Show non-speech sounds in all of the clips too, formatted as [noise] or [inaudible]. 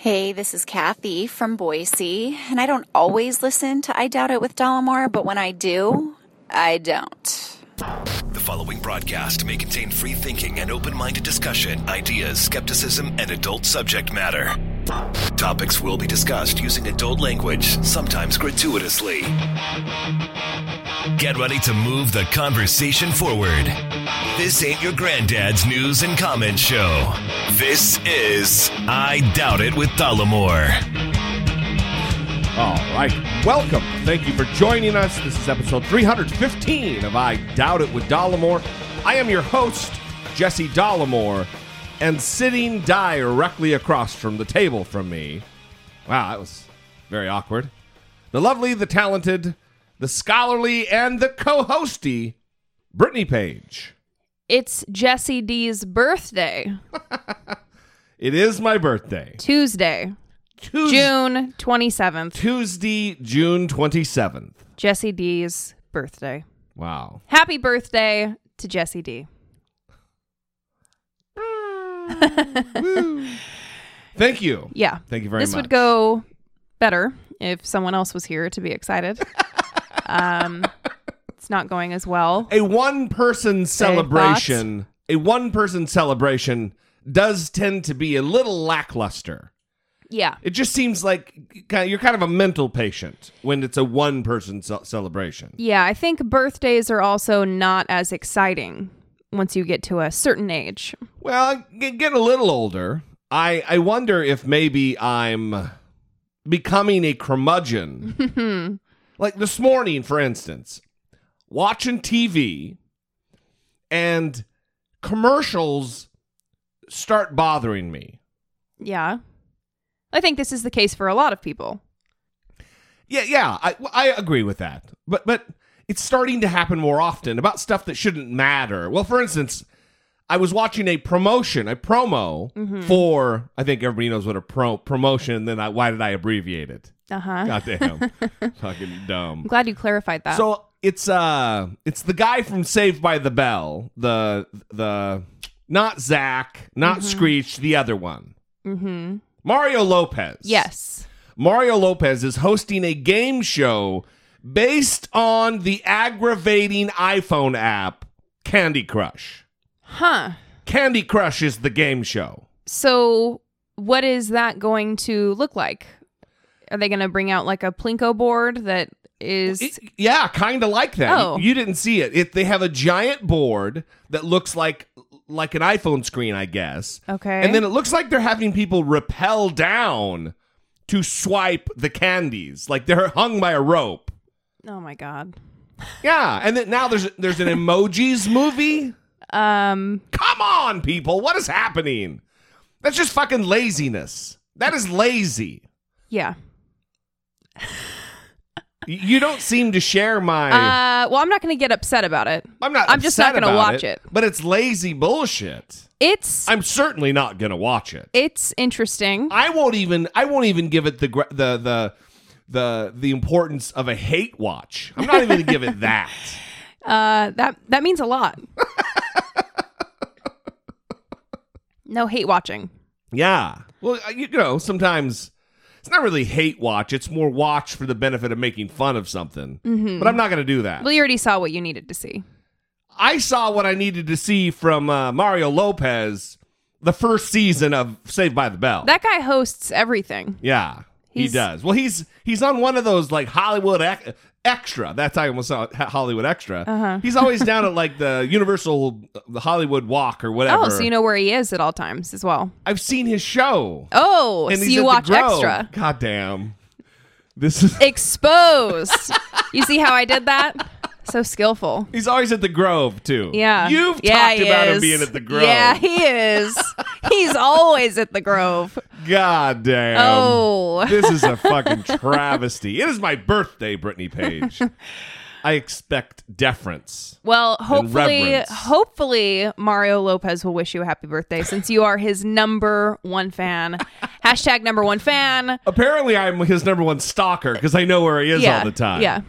Hey, this is Kathy from Boise, and I don't always listen to I Doubt It with Dollemore, but when I do, I don't. The following broadcast may contain free thinking and open minded discussion, ideas, skepticism, and adult subject matter. Topics will be discussed using adult language, sometimes gratuitously. Get ready to move the conversation forward. This ain't your granddad's news and comment show. This is I Doubt It with Dollemore. All right. Welcome. Thank you for joining us. This is episode 315 of I Doubt It with Dollemore. I am your host, Jesse Dollemore, and sitting directly across from the table from me. Wow, that was very awkward. The lovely, the talented, the scholarly, and the co hosty, Brittany Page. It's Jesse D's birthday, [laughs] It is my birthday. Tuesday, Tues- June 27th. Tuesday, June 27th. Jesse D's birthday. Wow. Happy birthday to Jesse D. Mm, [laughs] Thank you. Yeah. Thank you very this much. This would go better if someone else was here to be excited. [laughs] um, it's not going as well. a one person celebration a one person celebration does tend to be a little lackluster Yeah. it just seems like you're kind of a mental patient when it's a one person ce- celebration Yeah. I think birthdays are also not as exciting once you get to a certain age. well getting a little older i i wonder if maybe i'm becoming a curmudgeon [laughs] like this morning for instance watching tv and commercials start bothering me Yeah. I think this is the case for a lot of people. Yeah, yeah, I, I agree with that. But but it's starting to happen more often about stuff that shouldn't matter. Well, for instance, I was watching a promotion, a promo mm-hmm. for I think everybody knows what a pro promotion. And then I, why did I abbreviate it? Uh huh. Goddamn, [laughs] fucking dumb. I'm glad you clarified that. So it's uh it's the guy from Saved by the Bell, the the not Zach, not Screech, the other one, mm-hmm. Mario Lopez. Yes. Mario Lopez is hosting a game show based on the aggravating iPhone app Candy Crush. Huh. Candy Crush is the game show. So, what is that going to look like? Are they going to bring out like a Plinko board that is. It- yeah, kind of like that. Oh. You, you didn't see it. it. They have a giant board that looks like like an iPhone screen, I guess. okay. And then it looks like they're having people rappel down to swipe the candies, like they're hung by a rope. oh my God. Yeah, and then now there's there's an emojis movie. Um, Come on, people. What is happening? That's just fucking laziness. That is lazy. yeah. You don't seem to share my. Uh, well, I'm not going to get upset about it. I'm not. I'm just not gonna watch it. But it's lazy bullshit. It's I'm certainly not gonna watch it. it's interesting. I won't even. I won't even give it the gra- the the the the importance of a hate watch. I'm not even gonna give it that. [laughs] [laughs] Uh, that that means a lot. [laughs] no hate watching. Yeah. Well, uh, you know, sometimes it's not really hate watch. It's more watch for the benefit of making fun of something. But I'm not gonna do that. Well, you already saw what you needed to see. I saw what I needed to see from uh, Mario Lopez the first season of Saved by the Bell. That guy hosts everything. yeah, he does. Well, he's he's on one of those like Hollywood ec- extra. That's how I almost saw Hollywood extra. Uh-huh. He's always down at like the [laughs] Universal the Hollywood Walk or whatever. Oh, so you know where he is at all times as well. I've seen his show. Oh, and so you at watch extra. God damn. This is Exposed. you see how I did that? [laughs] So skillful. He's always at the Grove too. Yeah. You've Yeah, talked about him being at the Grove. Yeah, he is. He's always at the Grove. God damn. Oh. This is a fucking travesty. It is my birthday, Brittany Page. I expect deference. Well, hopefully, hopefully Mario Lopez will wish you a happy birthday since you are his number one fan. Hashtag number one fan. Apparently, I'm his number one stalker because I know where he is yeah, all the time. Yeah,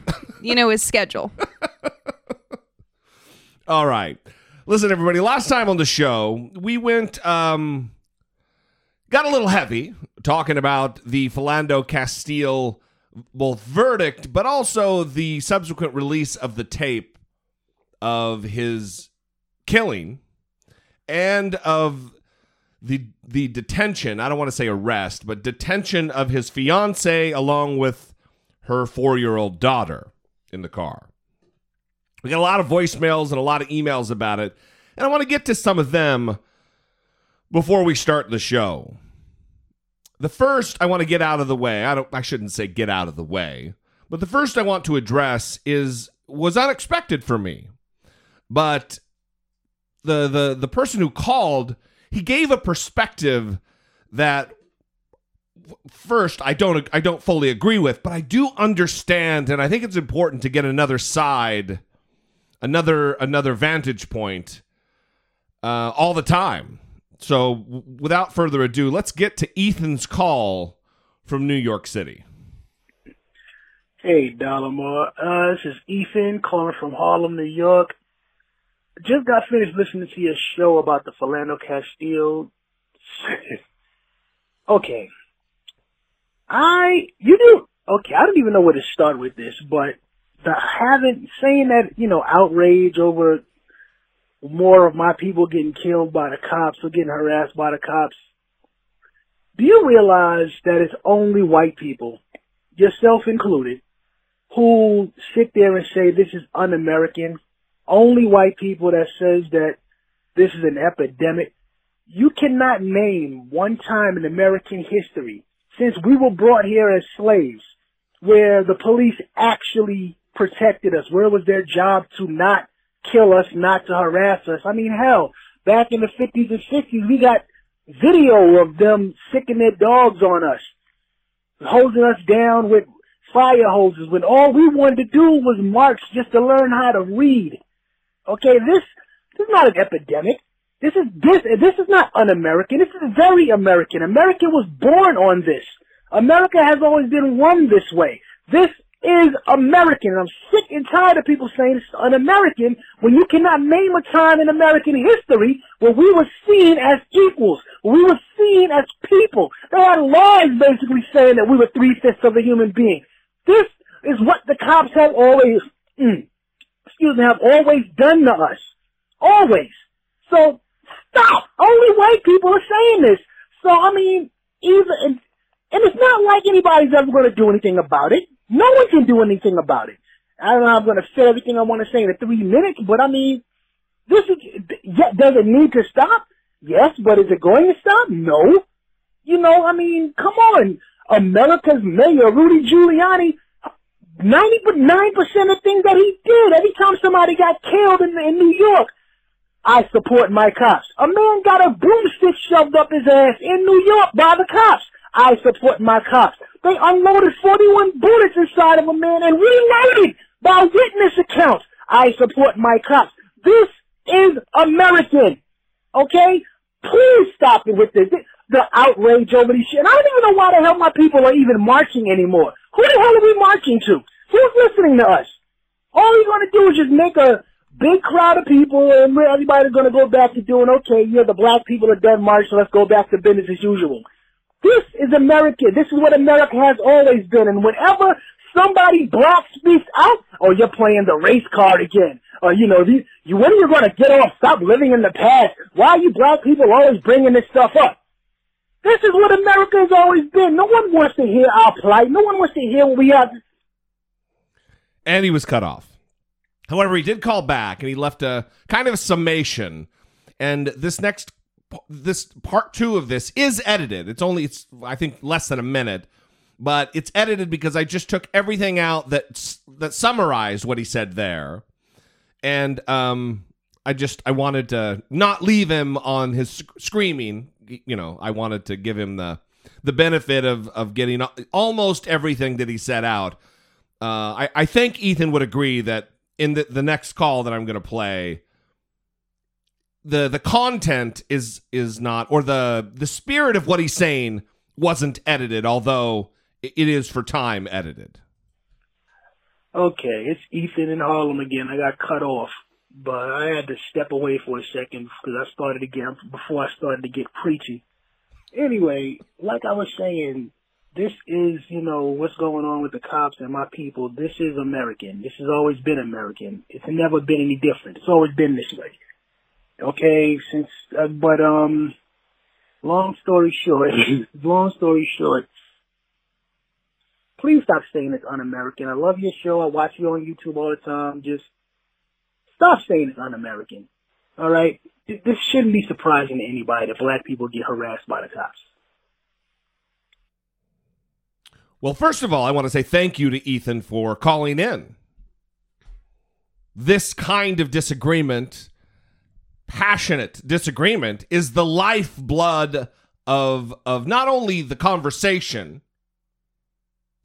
you know his schedule. [laughs] All right. Listen, everybody. Last time on the show, we went, um, got a little heavy talking about the Philando Castile both verdict, but also the subsequent release of the tape of his killing and of the the detention. I don't want to say arrest, but detention of his fiance along with her four year old daughter in the car. We got a lot of voicemails and a lot of emails about it, and I want to get to some of them before we start the show. The first I want to get out of the way. I don't I shouldn't say get out of the way. But the first I want to address is was unexpected for me. But the the the person who called, he gave a perspective that first I don't I don't fully agree with, but I do understand and I think it's important to get another side, another another vantage point uh, all the time. So, w- without further ado, let's get to Ethan's call from New York City. Hey, Dollemore. Uh, this is Ethan calling from Harlem, New York. Just got finished listening to your show about the Philando Castile. [laughs] okay. I, you do, okay, I don't even know where to start with this, but the having, saying that, you know, outrage over more of my people getting killed by the cops or getting harassed by the cops. Do you realize that it's only white people, yourself included, who sit there and say this is un-American? Only white people that says that this is an epidemic. You cannot name one time in American history since we were brought here as slaves where the police actually protected us, where was their job to not kill us, not to harass us. I mean, hell, back in the 50s and 60s, we got video of them sicking their dogs on us, holding us down with fire hoses when all we wanted to do was march just to learn how to read. Okay, this, this is not an epidemic. This is, this, this is not un-American. This is very American. America was born on this. America has always been run this way. This is American. And I'm sick and tired of people saying it's un-American when you cannot name a time in American history where we were seen as equals, we were seen as people. They had laws basically saying that we were three-fifths of a human being. This is what the cops have always, mm, excuse me, have always done to us. Always. So, stop! Only white people are saying this. So, I mean, even, and it's not like anybody's ever going to do anything about it. No one can do anything about it. I don't know I'm going to say everything I want to say in three minutes, but I mean, this is, does it need to stop? Yes, but is it going to stop? No. You know, I mean, come on. America's mayor, Rudy Giuliani, 99% of things that he did, every time somebody got killed in, in New York, I support my cops. A man got a broomstick shoved up his ass in New York by the cops. I support my cops. They unloaded 41 bullets inside of a man and reloaded by witness accounts. I support my cops. This is American. Okay? Please stop it with this. The outrage over these shit. And I don't even know why the hell my people are even marching anymore. Who the hell are we marching to? Who's listening to us? All you're gonna do is just make a big crowd of people and everybody's gonna go back to doing, okay, yeah, the black people are done march, so let's go back to business as usual. This is America. This is what America has always been. And whenever somebody black speaks out, oh, you're playing the race card again. Or, you know, the, you, when are you going to get off? Stop living in the past. Why are you black people always bringing this stuff up? This is what America has always been. No one wants to hear our plight. No one wants to hear what we have. And he was cut off. However, he did call back and he left a kind of a summation. And this next this part two of this is edited. It's only it's I think less than a minute, but it's edited because I just took everything out that that summarized what he said there, and um, I just I wanted to not leave him on his sc- screaming. You know, I wanted to give him the the benefit of of getting almost everything that he set out. Uh, I I think Ethan would agree that in the the next call that I'm going to play the the content is is not or the the spirit of what he's saying wasn't edited although it is for time edited okay it's ethan in harlem again i got cut off but i had to step away for a second because i started again before i started to get preachy Anyway, like I was saying, this is, you know, what's going on with the cops and my people. This is American. This has always been American. It's never been any different. It's always been this way. Okay, since, uh, but, um, long story short, [laughs] long story short, please stop saying it's un-American. I love your show. I watch you on YouTube all the time. Just stop saying it's un-American. All right? This shouldn't be surprising to anybody that black people get harassed by the cops. Well, first of all, I want to say thank you to Ethan for calling in. This kind of disagreement, passionate disagreement, is the lifeblood of of not only the conversation,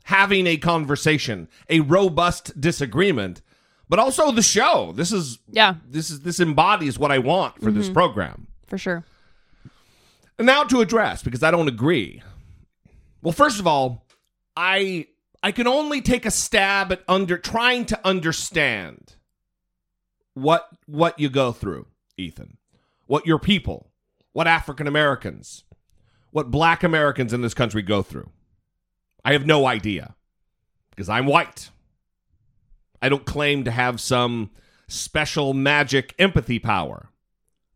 having a conversation, a robust disagreement, but also the show. This is Yeah, this is this embodies what I want for this mm-hmm. program. for sure. And now to address because I don't agree. Well, first of all, I I can only take a stab at under trying to understand what what you go through, Ethan. What your people, what African Americans, what black Americans in this country go through. I have no idea because I'm white. I don't claim to have some special magic empathy power.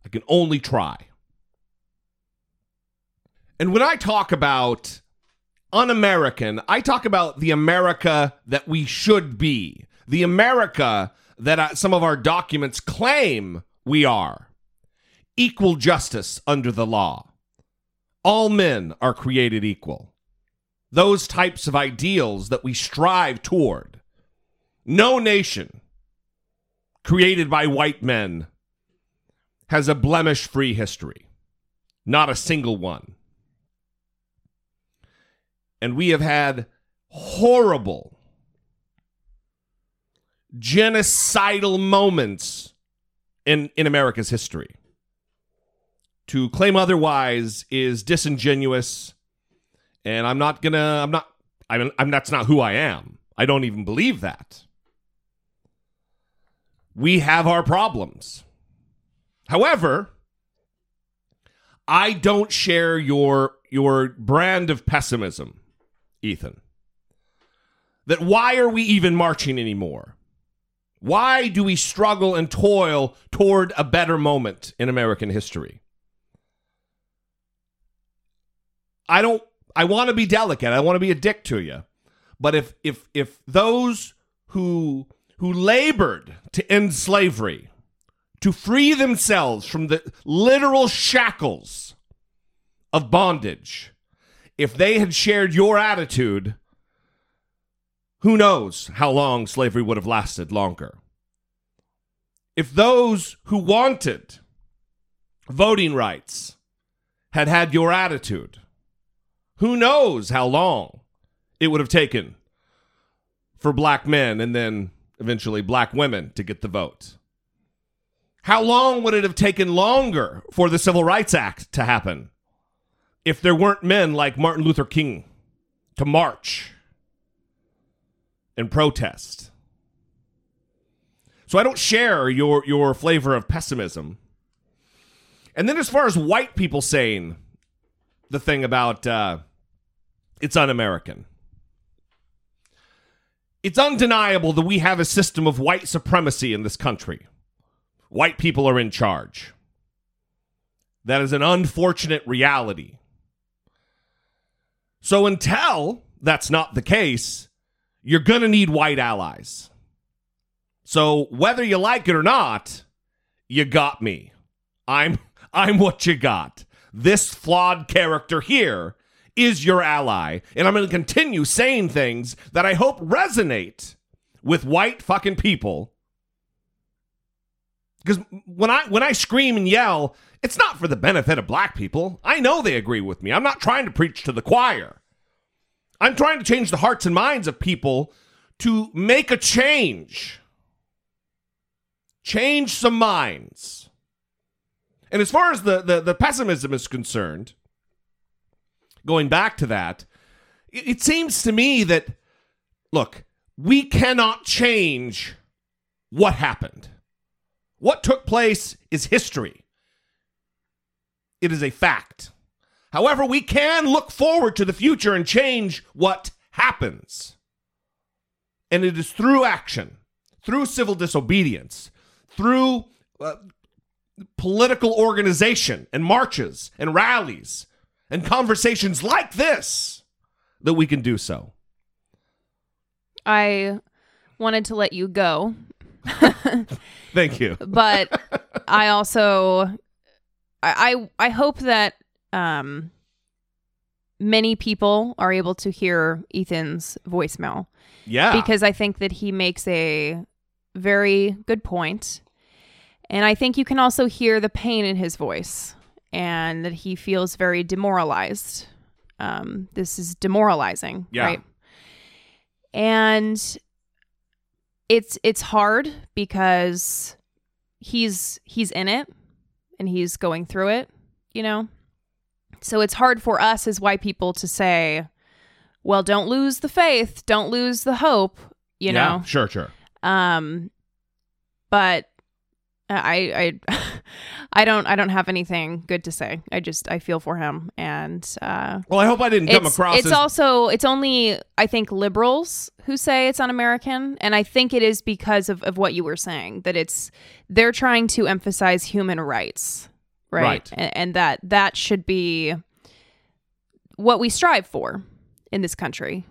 I can only try. And when I talk about un American, I talk about the America that we should be, the America that uh, some of our documents claim we are. Equal justice under the law. All men are created equal. Those types of ideals that we strive toward. No nation created by white men has a blemish free history. Not a single one. And we have had horrible genocidal moments in, in America's history. To claim otherwise is disingenuous, and I'm not gonna. I'm not. I'm. I'm. That's not who I am. I don't even believe that. We have our problems. However, I don't share your your brand of pessimism, Ethan. That why are we even marching anymore? Why do we struggle and toil toward a better moment in American history? I don't I want to be delicate. I want to be a dick to you. But if if if those who who labored to end slavery, to free themselves from the literal shackles of bondage, if they had shared your attitude, who knows how long slavery would have lasted longer? If those who wanted voting rights had had your attitude, who knows how long it would have taken for black men and then eventually black women to get the vote? How long would it have taken longer for the Civil Rights Act to happen if there weren't men like Martin Luther King to march and protest? So I don't share your your flavor of pessimism. And then as far as white people saying the thing about uh, it's un-American. It's undeniable that we have a system of white supremacy in this country. White people are in charge. That is an unfortunate reality. So until that's not the case, you're going to need white allies. So whether you like it or not, you got me. I'm [laughs] I'm what you got. This flawed character here is your ally, and I'm going to continue saying things that I hope resonate with white fucking people. Because when I when I scream and yell, it's not for the benefit of black people. I know they agree with me. I'm not trying to preach to the choir. I'm trying to change the hearts and minds of people to make a change. Change some minds. And as far as the, the, the pessimism is concerned, going back to that, it, it seems to me that, look, we cannot change what happened. What took place is history. It is a fact. However, we can look forward to the future and change what happens. And it is through action, through civil disobedience, through uh, political organization and marches and rallies and conversations like this that we can do so. I wanted to let you go, [laughs] Thank you. but I also I I I hope that um many people are able to hear Ethan's voicemail Yeah. because I think that he makes a very good point. And I think you can also hear the pain in his voice and that he feels very demoralized. Um, this is demoralizing, Yeah. right? And it's it's hard because he's he's in it and he's going through it, you know. So it's hard for us as white people to say, well, don't lose the faith, don't lose the hope, you yeah, know. Sure, sure. Um, but I I [laughs] I don't I don't have anything good to say. I just I feel for him, and uh, Well, I hope I didn't come across it's as also it's only I think liberals who say it's un-American, and I think it is because of of what you were saying that it's they're trying to emphasize human rights, right? Right. And, and that that should be what we strive for in this country.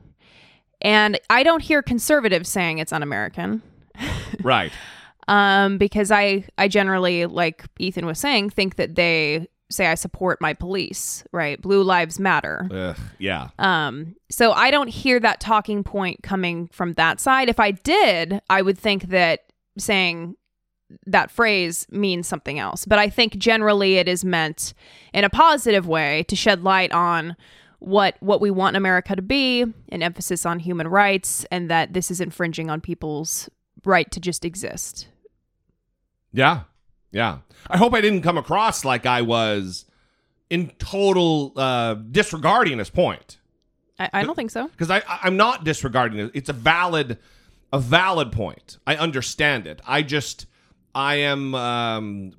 And I don't hear conservatives saying it's un-American [laughs] right. um, because I I generally like Ethan was saying think that they say I support my police, right? Blue lives matter. Ugh, yeah. Um, so I don't hear that talking point coming from that side. If I did, I would think that saying that phrase means something else. But I think generally it is meant in a positive way to shed light on what what we want America to be, an emphasis on human rights, and that this is infringing on people's right to just exist. Yeah. Yeah. I hope I didn't come across like I was in total uh, disregarding his point. I, I don't think so. because I, I I'm not disregarding it. It's a valid a valid point. I understand it. I just I am um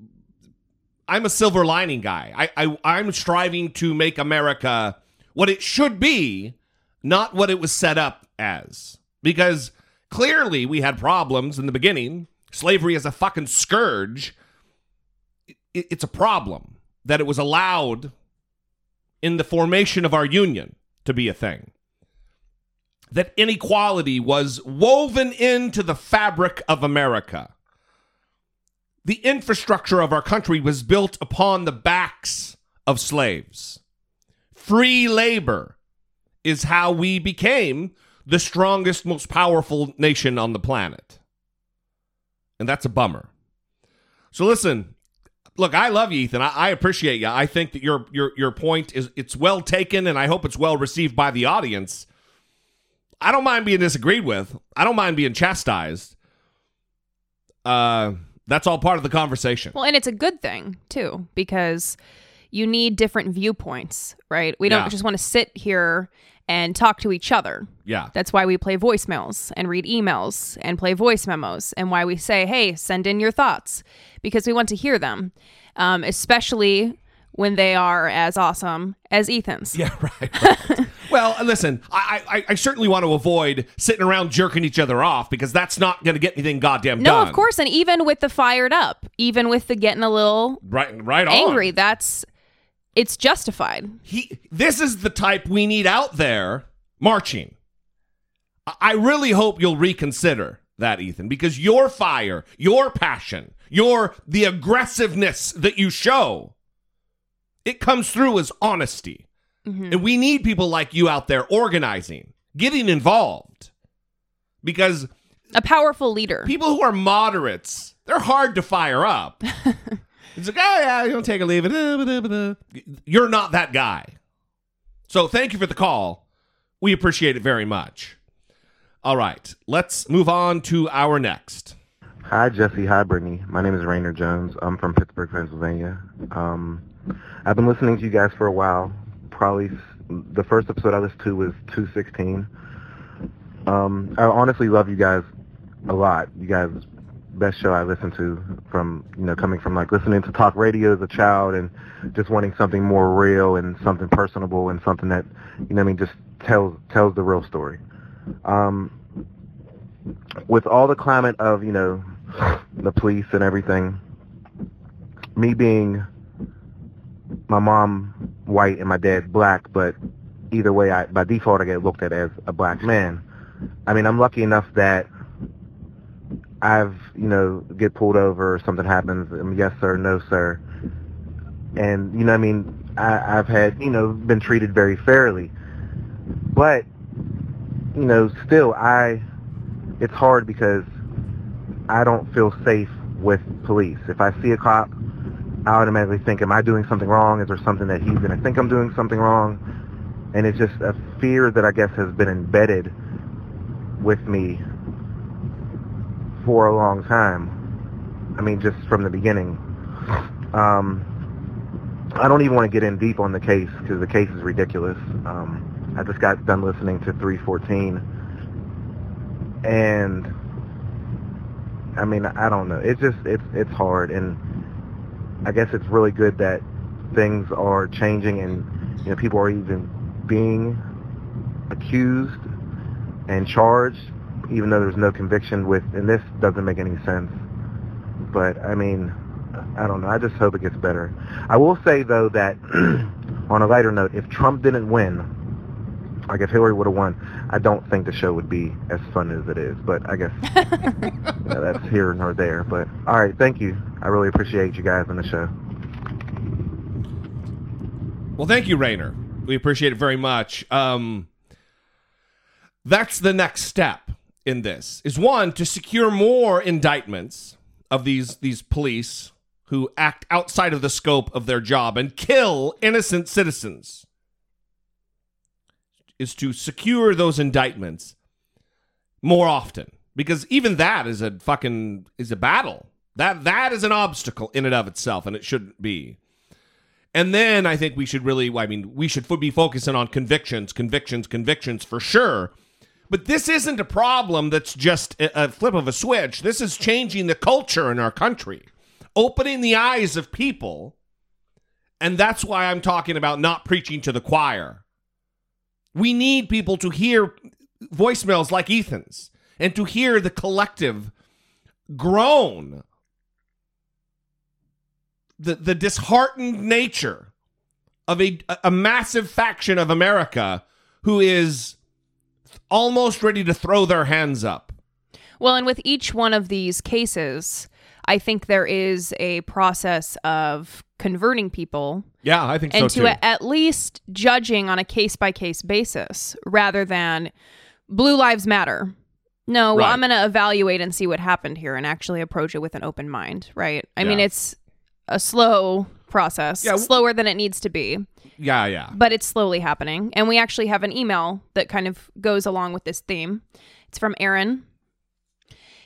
I'm a silver lining guy. I, I I'm striving to make America what it should be, not what it was set up as. Because clearly we had problems in the beginning. Slavery is a fucking scourge. It, it's a problem that it was allowed in the formation of our union to be a thing that inequality was woven into the fabric of America. The infrastructure of our country was built upon the backs of slaves. Free labor is how we became the strongest, most powerful nation on the planet. And that's a bummer. So listen, look, I love you, Ethan. I, I appreciate you. I think that your your your point is it's well taken, and I hope it's well received by the audience. I don't mind being disagreed with. I don't mind being chastised. Uh, that's all part of the conversation. Well, and it's a good thing too because you need different viewpoints, right? We don't Yeah. just want to sit here and talk to each other. Yeah, That's why we play voicemails and read emails and play voice memos, and why we say, "Hey, send in your thoughts," because we want to hear them, um, especially when they are as awesome as Ethan's. yeah, [laughs] right. right. Well, listen, I, I I certainly want to avoid sitting around jerking each other off because that's not going to get anything goddamn done. No, done. of course, and even with the fired up, even with the getting a little Right, right on. angry, that's it's justified. he this is the type we need out there marching. I- I really hope you'll reconsider that, Ethan, because your fire, your passion, your the aggressiveness that you show, it comes through as honesty. And we need people like you out there organizing, getting involved. Because A powerful leader. people who are moderates, they're hard to fire up. [laughs] it's like, oh yeah, you don't take a leave it. uh, blah, blah, blah." You're not that guy. So thank you for the call. We appreciate it very much. All right, let's move on to our next. Hi, Jesse. Hi, Brittany. My name is Rainer Jones. I'm from Pittsburgh, Pennsylvania. Um, I've been listening to you guys for a while. Probably the first episode I listened to was 216. Um, I honestly love you guys a lot. You guys best show I listen to from you know coming from like listening to talk radio as a child and just wanting something more real and something personable and something that you know I mean just tells tells the real story. Um, with all the climate of you know the police and everything, me being my mom white and my dad's black, but either way, I by default I get looked at as a black man. I mean, I'm lucky enough that I've you know get pulled over or something happens. I'm yes sir, no sir, and you know I mean I, I've had you know been treated very fairly, but you know still I it's hard because I don't feel safe with police. If I see a cop, I automatically think, am I doing something wrong? Is there something that he's going to think I'm doing something wrong? And it's just a fear that I guess has been embedded with me for a long time. I mean, just from the beginning. Um, I don't even want to get in deep on the case because the case is ridiculous. Um, I just got done listening to 314, and I mean, I don't know. It's just it's it's hard, and I guess it's really good that things are changing, and you know, people are even being accused and charged, even though there's no conviction with, and this doesn't make any sense. But I mean, I don't know. I just hope it gets better. I will say though that [clears throat] on a lighter note, if Trump didn't win, like if Hillary would have won, I don't think the show would be as fun as it is. But I guess [laughs] you know, that's here nor there. But all right, thank you. I really appreciate you guys on the show. Well, thank you, Rayner. We appreciate it very much. Um, that's the next step in this is one to secure more indictments of these these police who act outside of the scope of their job and kill innocent citizens is to secure those indictments more often because even that is a fucking is a battle that that is an obstacle in and of itself and it shouldn't be and then i think we should really i mean we should be focusing on convictions convictions convictions for sure but this isn't a problem that's just a, a flip of a switch. This is changing the culture in our country, opening the eyes of people. And that's why I'm talking about not preaching to the choir. We need people to hear voicemails like Ethan's and to hear the collective groan, the, the disheartened nature of a, a massive faction of America who is almost ready to throw their hands up. Well, and with each one of these cases, I think there is a process of converting people Yeah, I think so into too. a- at least judging on a case by case basis rather than blue lives matter. No, well, Right. I'm going to evaluate and see what happened here and actually approach it with an open mind, right? I mean, it's a slow process, Yeah, w- slower than it needs to be, yeah, yeah. but it's slowly happening. And we actually have an email that kind of goes along with this theme. It's from Aaron.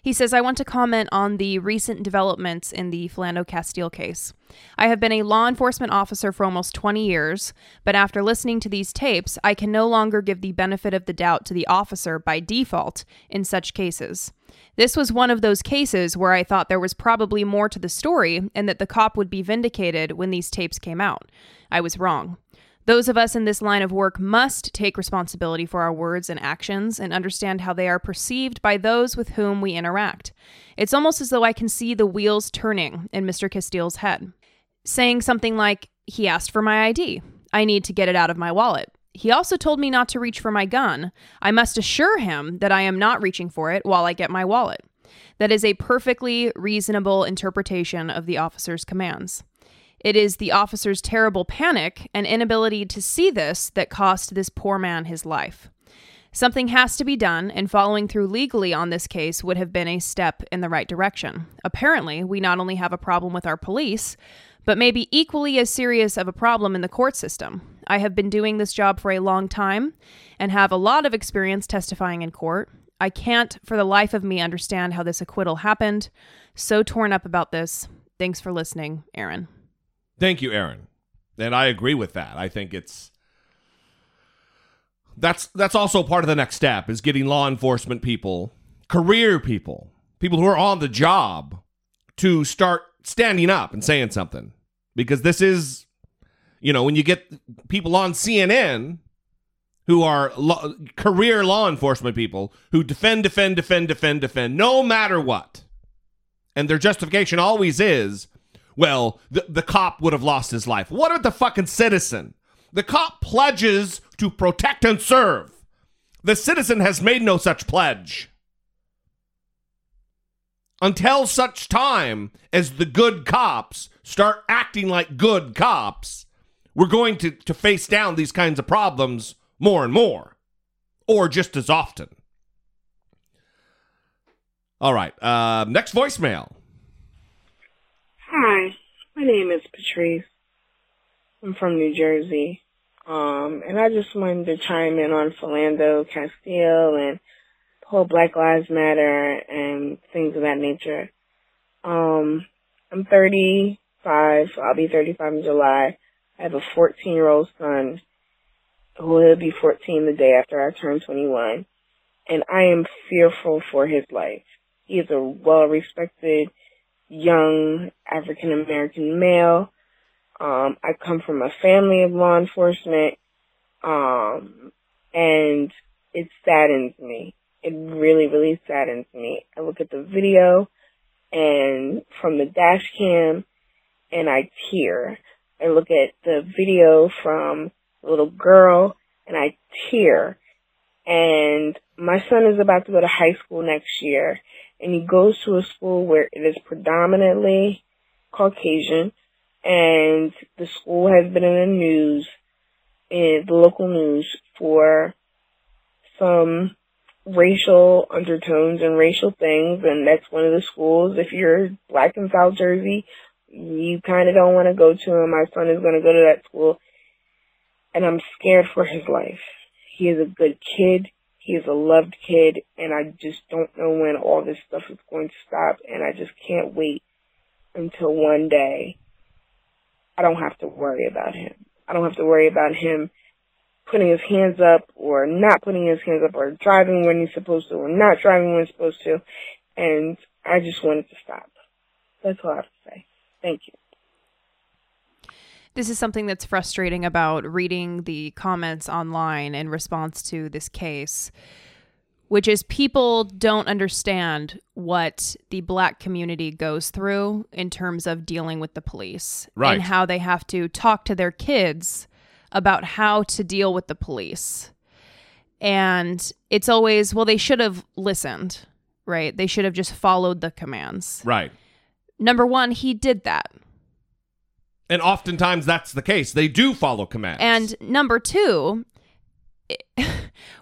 He says, I want to comment on the recent developments in the Philando Castile case. I have been a law enforcement officer for almost 20 years, but after listening to these tapes, I can no longer give the benefit of the doubt to the officer by default in such cases. This was one of those cases where I thought there was probably more to the story and that the cop would be vindicated when these tapes came out. I was wrong. Those of us in this line of work must take responsibility for our words and actions and understand how they are perceived by those with whom we interact. It's almost as though I can see the wheels turning in Mr. Castile's head. Saying something like, He asked for my ID. I need to get it out of my wallet. He also told me not to reach for my gun. I must assure him that I am not reaching for it while I get my wallet. That is a perfectly reasonable interpretation of the officer's commands. It is the officer's terrible panic and inability to see this that cost this poor man his life. Something has to be done, and following through legally on this case would have been a step in the right direction. Apparently, we not only have a problem with our police, but maybe equally as serious of a problem in the court system. I have been doing this job for a long time and have a lot of experience testifying in court. I can't, for the life of me, understand how this acquittal happened. So torn up about this. Thanks for listening, Aaron. Thank you, Aaron. And I agree with that. I think it's that's that's also part of the next step is getting law enforcement people, career people, people who are on the job to start standing up and saying something because this is you know when you get people on CNN who are career law enforcement people who defend defend defend defend defend no matter what and their justification always is well the, the cop would have lost his life what about the fucking citizen the cop pledges to protect and serve the citizen has made no such pledge until such time as the good cops start acting like good cops, we're going to, to face down these kinds of problems more and more, or just as often. All right, uh, next voicemail. Hi, my name is Patrice. I'm from New Jersey. Um, and I just wanted to chime in on Philando Castile and whole Black Lives Matter and things of that nature. Um, I'm 35. I'll be 35 in July. I have a 14 year old son who will be 14 the day after I turn 21. And I am fearful for his life. He is a well respected young African American male. Um, I come from a family of law enforcement. Um, and it saddens me it really, really saddens me. I look at the video and from the dash cam and I tear. I look at the video from the little girl and I tear. And my son is about to go to high school next year and he goes to a school where it is predominantly Caucasian and the school has been in the news, in the local news for some racial undertones and racial things, and that's one of the schools. If you're black in South Jersey, you kind of don't want to go to him. My son is going to go to that school, and I'm scared for his life. He is a good kid. He is a loved kid, and I just don't know when all this stuff is going to stop, and I just can't wait until one day I don't have to worry about him. I don't have to worry about him putting his hands up or not putting his hands up or driving when he's supposed to or not driving when he's supposed to. And I just wanted to stop. That's all I have to say. Thank you. This is something that's frustrating about reading the comments online in response to this case, which is people don't understand what the black community goes through in terms of dealing with the police Right. and how they have to talk to their kids about how to deal with the police. And it's always, well, they should have listened, right? They should have just followed the commands. Right. Number one, he did that. And oftentimes that's the case. They do follow commands. And number two, [laughs]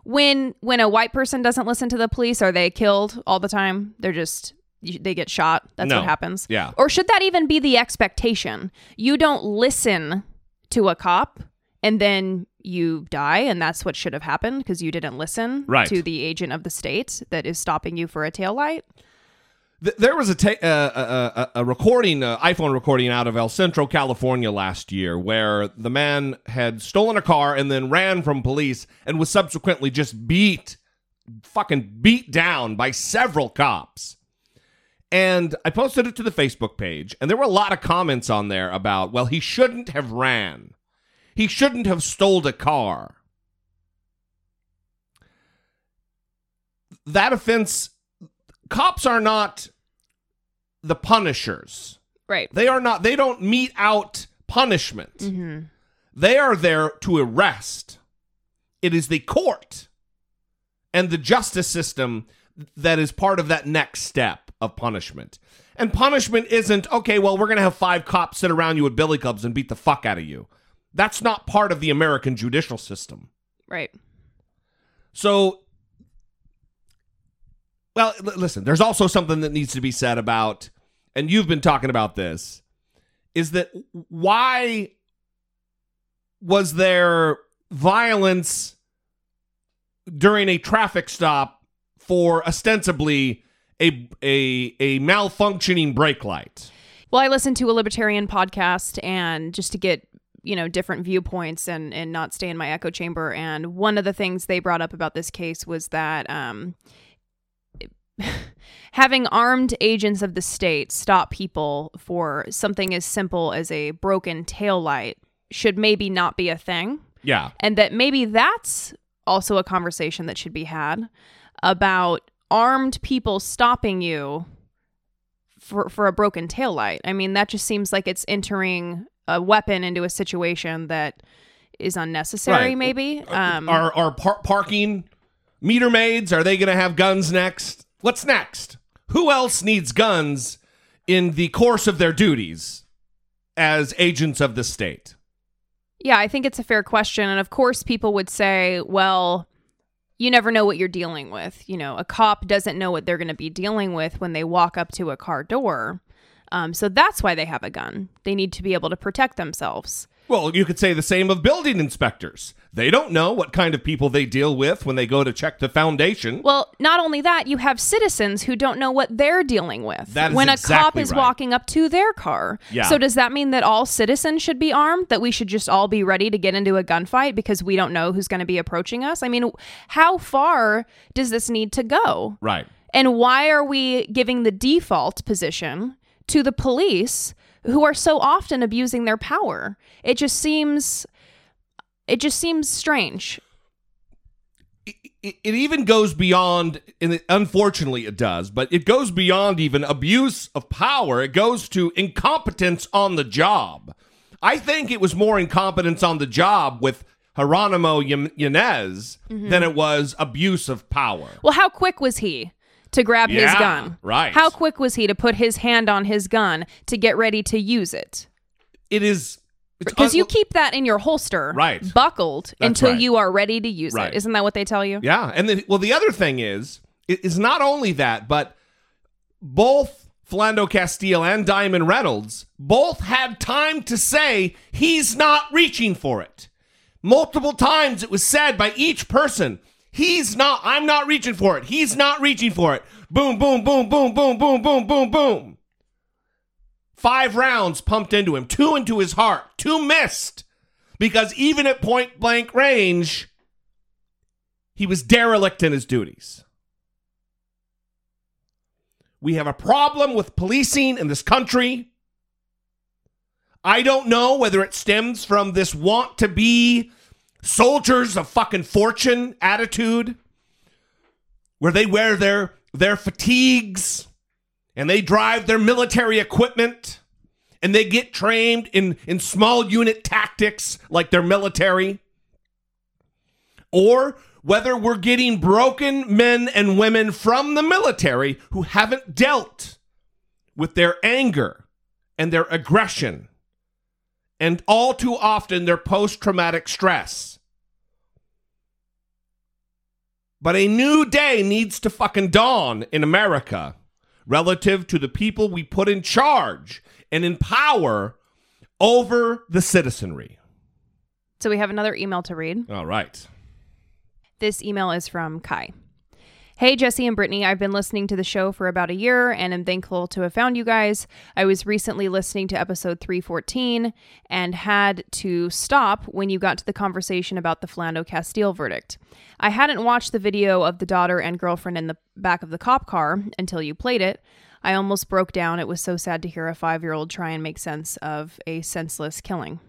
when when a white person doesn't listen to the police, are they killed all the time? They're just they get shot. That's No. what happens. Yeah. Or should that even be the expectation? You don't listen to a cop and then you die and that's what should have happened because you didn't listen Right. to the agent of the state that is stopping you for a tail light. Th- there was a, ta- uh, a, a, a recording, uh, iPhone recording out of El Centro, California last year, where the man had stolen a car and then ran from police and was subsequently just beat, fucking beat down by several cops. And I posted it to the Facebook page, and there were a lot of comments on there about, well, he shouldn't have ran. He shouldn't have stole a car. That offense cops are not the punishers. Right. They are not they don't mete out punishment. Mm-hmm. They are there to arrest. It is the court and the justice system that is part of that next step of punishment. And punishment isn't okay, well, we're going to have five cops sit around you with billy clubs and beat the fuck out of you. That's not part of the American judicial system. Right. So, well, l- listen, there's also something that needs to be said about, and you've been talking about this, is that why was there violence during a traffic stop for ostensibly a a a malfunctioning brake light? Well, I listened to a libertarian podcast and just to get, you know, different viewpoints and and not stay in my echo chamber. And one of the things they brought up about this case was that um [laughs] having armed agents of the state stop people for something as simple as a broken tail light should maybe not be a thing. Yeah. And that maybe that's also a conversation that should be had about armed people stopping you for for a broken tail light. I mean, that just seems like it's entering a weapon into a situation that is unnecessary Right. maybe. Um are are par- parking meter maids? Are they going to have guns next? What's next? Who else needs guns in the course of their duties as agents of the state? Yeah, I think it's a fair question. And of course, people would say, well, you never know what you're dealing with. You know, a cop doesn't know what they're going to be dealing with when they walk up to a car door. Um, so that's why they have a gun. They need to be able to protect themselves. Well, you could say the same of building inspectors. They don't know what kind of people they deal with when they go to check the foundation. Well, not only that, you have citizens who don't know what they're dealing with That is when a cop is right. walking up to their car. Yeah. So does that mean that all citizens should be armed? That we should just all be ready to get into a gunfight because we don't know who's going to be approaching us? I mean, how far does this need to go? Right. And why are we giving the default position to the police who are so often abusing their power? It just seems it just seems strange. it, it even goes beyond and it, unfortunately it does but it goes beyond even abuse of power it goes to incompetence on the job i think it was more incompetence on the job with Jeronimo Yan- Yanez mm-hmm. than it was abuse of power Well, how quick was he to grab his gun? right. How quick was he to put his hand on his gun to get ready to use it? it is Because un- you keep that in your holster, Right. buckled until right. you are ready to use Right. it. Isn't that what they tell you? Yeah, and then well, the other thing is, is not only that, but both Philando Castile and Diamond Reynolds both had time to say he's not reaching for it. Multiple times it was said by each person, he's not. I'm not reaching for it. He's not reaching for it. Boom, boom, boom, boom, boom, boom, boom, boom, boom. Five rounds pumped into him, two into his heart, two missed. Because even at point blank range, he was derelict in his duties. We have a problem with policing in this country. I don't know whether it stems from this want to be soldiers of fucking fortune attitude where they wear their their fatigues and they drive their military equipment and they get trained in in small unit tactics like their military or whether we're getting broken men and women from the military who haven't dealt with their anger and their aggression and all too often their post traumatic stress. But a new day needs to fucking dawn in America relative to the people we put in charge and in power over the citizenry. So we have another email to read. All right. This email is from Kai. Hey, Jesse and Brittany, I've been listening to the show for about a year and am thankful to have found you guys. I was recently listening to episode 314 and had to stop when you got to the conversation about the Philando Castile verdict. I hadn't watched the video of the daughter and girlfriend in the back of the cop car until you played it. I almost broke down. It was so sad to hear a five year old try and make sense of a senseless killing.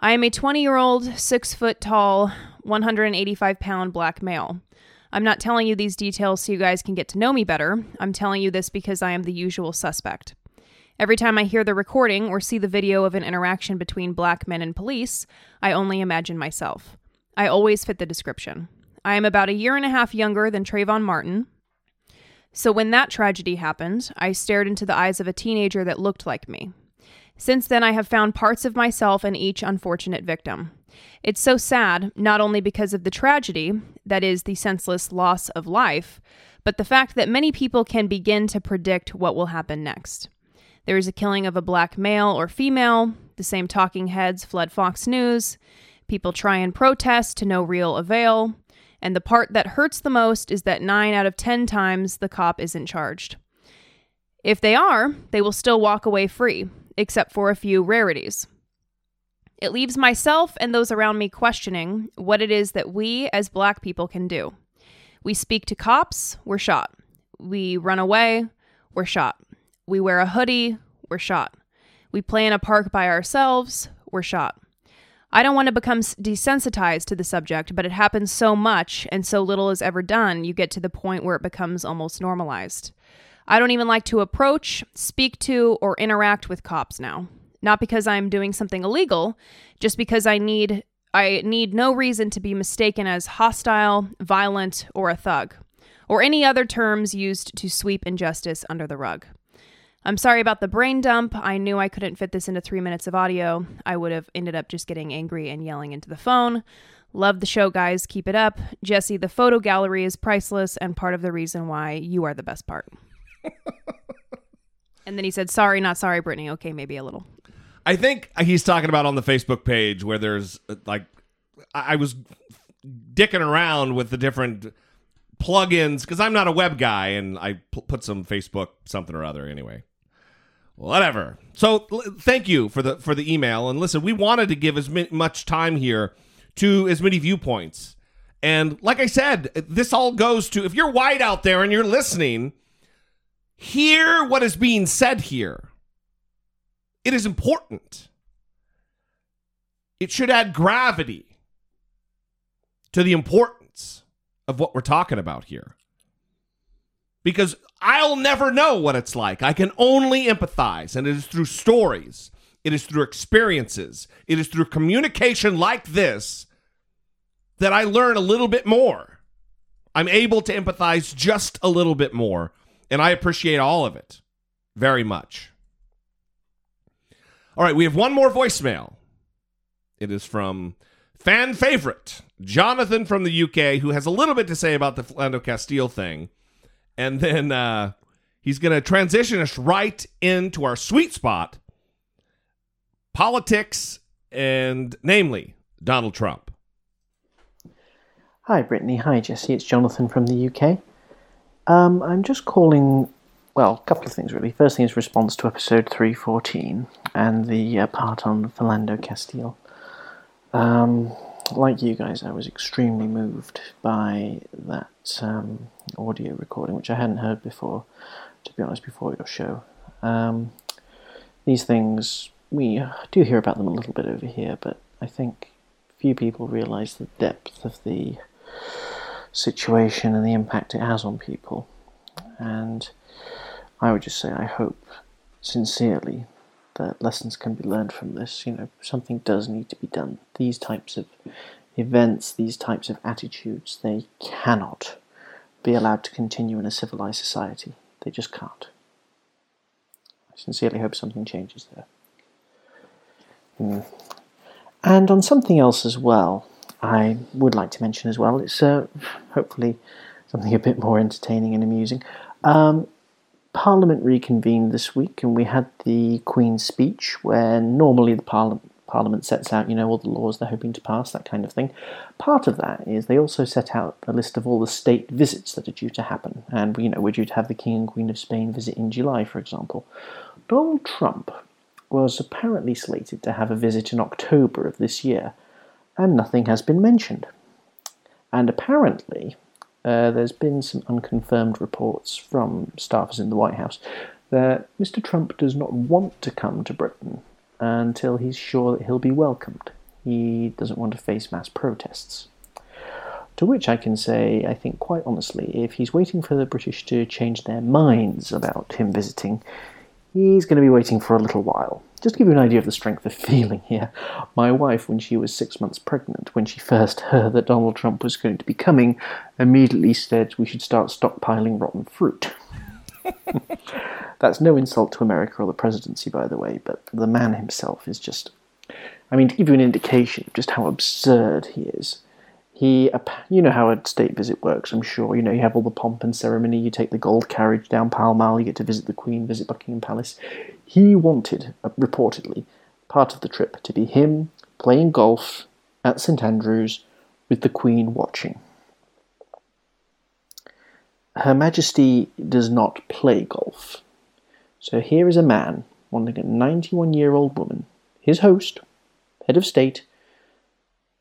I am a 20 year old, six foot tall, 185 pound black male. I'm not telling you these details so you guys can get to know me better. I'm telling you this because I am the usual suspect. Every time I hear the recording or see the video of an interaction between black men and police, I only imagine myself. I always fit the description. I am about a year and a half younger than Trayvon Martin. So when that tragedy happened, I stared into the eyes of a teenager that looked like me. Since then, I have found parts of myself in each unfortunate victim. It's so sad, not only because of the tragedy, that is, the senseless loss of life, but the fact that many people can begin to predict what will happen next. There is a killing of a black male or female, the same talking heads flood Fox News, people try and protest to no real avail, and the part that hurts the most is that 9 out of 10 times the cop isn't charged. If they are, they will still walk away free, except for a few rarities. It leaves myself and those around me questioning what it is that we as black people can do. We speak to cops, we're shot. We run away, we're shot. We wear a hoodie, we're shot. We play in a park by ourselves, we're shot. I don't want to become desensitized to the subject, but it happens so much and so little is ever done, you get to the point where it becomes almost normalized. I don't even like to approach, speak to, or interact with cops now. Not because I'm doing something illegal, just because I need I need no reason to be mistaken as hostile, violent, or a thug, or any other terms used to sweep injustice under the rug. I'm sorry about the brain dump. I knew I couldn't fit this into three minutes of audio. I would have ended up just getting angry and yelling into the phone. Love the show, guys. Keep it up. Jesse, the photo gallery is priceless and part of the reason why you are the best part. [laughs] and then he said, Sorry, not sorry, Brittany. Okay, maybe a little. I think he's talking about on the Facebook page where there's like I was dicking around with the different plugins because I'm not a web guy and I put some Facebook something or other anyway. Whatever. So thank you for the for the email and listen, we wanted to give as much time here to as many viewpoints. And like I said, this all goes to if you're white out there and you're listening, hear what is being said here. It is important. It should add gravity to the importance of what we're talking about here. Because I'll never know what it's like. I can only empathize, and it is through stories, it is through experiences, it is through communication like this that I learn a little bit more. I'm able to empathize just a little bit more, and I appreciate all of it very much. All right, we have one more voicemail. It is from fan favorite Jonathan from the UK, who has a little bit to say about the Philando Castile thing. And then uh, he's going to transition us right into our sweet spot politics and, namely, Donald Trump. Hi, Brittany. Hi, Jesse. It's Jonathan from the UK. Um, I'm just calling, well, a couple of things really. First thing is response to episode 314 and the uh, part on Philando Castile. Um, like you guys, I was extremely moved by that um, audio recording, which I hadn't heard before, to be honest, before your show. Um, these things, we do hear about them a little bit over here, but I think few people realize the depth of the situation and the impact it has on people. And I would just say, I hope sincerely that lessons can be learned from this. You know, something does need to be done. These types of events, these types of attitudes, they cannot be allowed to continue in a civilized society. They just can't. I sincerely hope something changes there. Mm. And on something else as well, I would like to mention as well, it's uh, hopefully something a bit more entertaining and amusing. Um, Parliament reconvened this week, and we had the Queen's speech, where normally the Parliament Parliament sets out, you know, all the laws they're hoping to pass, that kind of thing. Part of that is they also set out a list of all the state visits that are due to happen, and you know, we're due to have the King and Queen of Spain visit in July, for example. Donald Trump was apparently slated to have a visit in October of this year, and nothing has been mentioned. And apparently, uh, there's been some unconfirmed reports from staffers in the White House that Mr. Trump does not want to come to Britain until he's sure that he'll be welcomed. He doesn't want to face mass protests. To which I can say, I think quite honestly, if he's waiting for the British to change their minds about him visiting, he's going to be waiting for a little while. Just to give you an idea of the strength of [laughs] feeling here, my wife, when she was six months pregnant, when she first heard that Donald Trump was going to be coming, immediately said we should start stockpiling rotten fruit. [laughs] That's no insult to America or the presidency, by the way, but the man himself is just. I mean, to give you an indication of just how absurd he is, he, you know how a state visit works, I'm sure. You know, you have all the pomp and ceremony, you take the gold carriage down Pall Mall, you get to visit the Queen, visit Buckingham Palace. He wanted, uh, reportedly, part of the trip to be him playing golf at St Andrews with the Queen watching. Her Majesty does not play golf. So here is a man wanting a 91 year old woman, his host, head of state,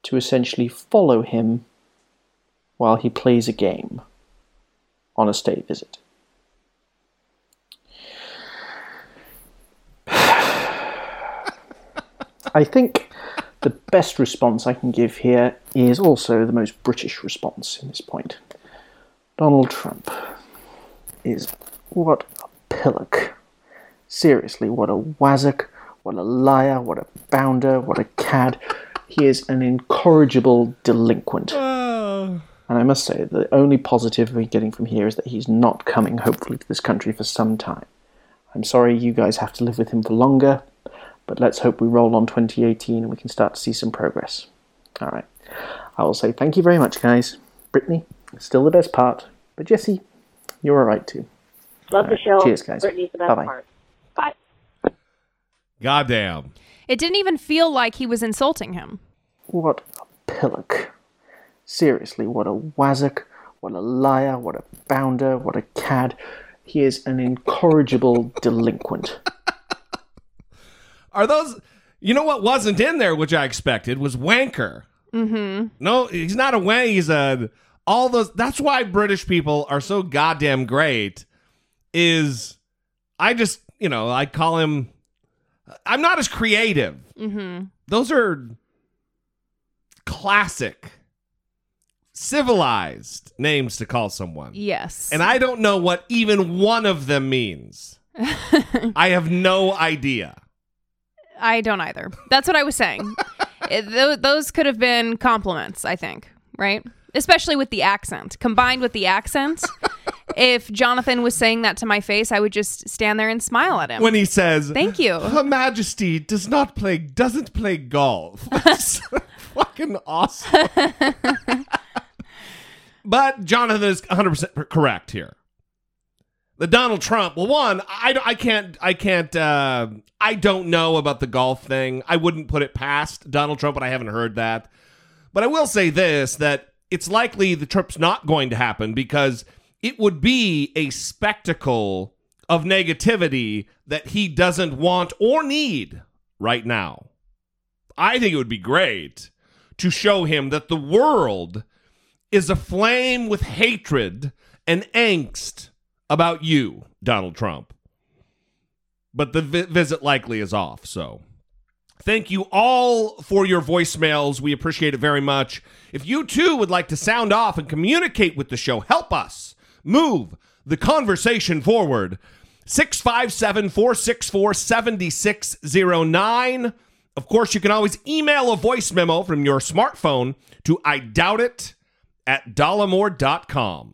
to essentially follow him while he plays a game on a state visit. I think the best response I can give here is also the most British response in this point. Donald Trump is what a pillock. Seriously, what a wazzock, what a liar, what a bounder, what a cad. He is an incorrigible delinquent. Ah. And I must say, the only positive we're getting from here is that he's not coming, hopefully, to this country for some time. I'm sorry you guys have to live with him for longer, but let's hope we roll on 2018 and we can start to see some progress. All right. I will say thank you very much, guys. Brittany, still the best part, but Jesse, you're all right too. Love the show. Cheers, guys. Brittany's the best Bye-bye. part. Bye. Goddamn. It didn't even feel like he was insulting him. What a pillock. Seriously, what a wazzock, what a liar, what a bounder, what a cad. He is an incorrigible delinquent. [laughs] Are those? You know what wasn't in there, which I expected, was wanker. Mm-hmm. No, he's not a wank. He's a all those. That's why British people are so goddamn great. Is I just you know I call him. I'm not as creative. Mm-hmm. Those are classic, civilized names to call someone. Yes. And I don't know what even one of them means. [laughs] I have no idea. I don't either. That's what I was saying. [laughs] It- tho- those could have been compliments, I think, right? Especially with the accent. Combined with the accent, [laughs] if Jonathan was saying that to my face, I would just stand there and smile at him. When he says, Thank you. Her Majesty does not play, doesn't play golf. [laughs] That's fucking awesome. but Jonathan is 100% correct here. The Donald Trump, well, one, I, I can't, I can't, uh, I don't know about the golf thing. I wouldn't put it past Donald Trump, but I haven't heard that. But I will say this that it's likely the trip's not going to happen because it would be a spectacle of negativity that he doesn't want or need right now. I think it would be great to show him that the world is aflame with hatred and angst about you, Donald Trump. But the vi- visit likely is off, so. Thank you all for your voicemails. We appreciate it very much. If you too would like to sound off and communicate with the show, help us move the conversation forward. 657 464 7609. Of course, you can always email a voice memo from your smartphone to I doubt it at dollemore.com.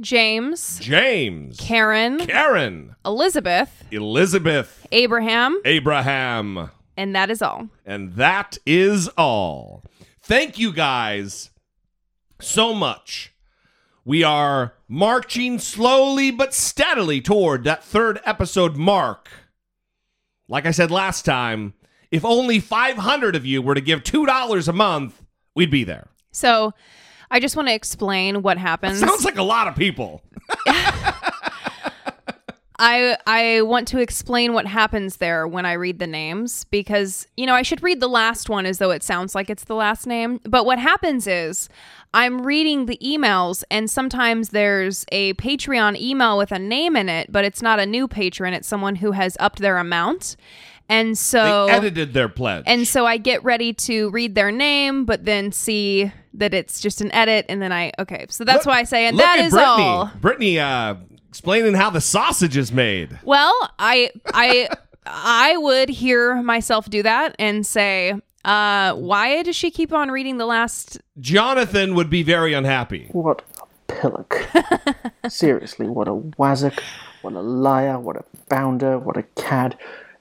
James, James, Karen, Karen, Elizabeth, Elizabeth, Abraham, Abraham. and that is all. And that is all. Thank you guys so much. We are marching slowly but steadily toward that third episode mark. Like I said last time, if only 500 of you were to give $2 a month, we'd be there. So I just want to explain what happens. Sounds like a lot of people. [laughs] I I want to explain what happens there when I read the names because you know I should read the last one as though it sounds like it's the last name. But what happens is I'm reading the emails and sometimes there's a Patreon email with a name in it, but it's not a new patron, it's someone who has upped their amount. And so they edited their pledge. and so I get ready to read their name, but then see that it's just an edit, and then I okay. So that's Look- why I say, and look that at is Brittany. all. Brittany uh, explaining how the sausage is made. Well, I I I would hear myself do that and say, uh, why does she keep on reading the last? Jonathan would be very unhappy. What a pillock. [laughs] Seriously, what a wazzock, what a liar, what a bounder, what a cad.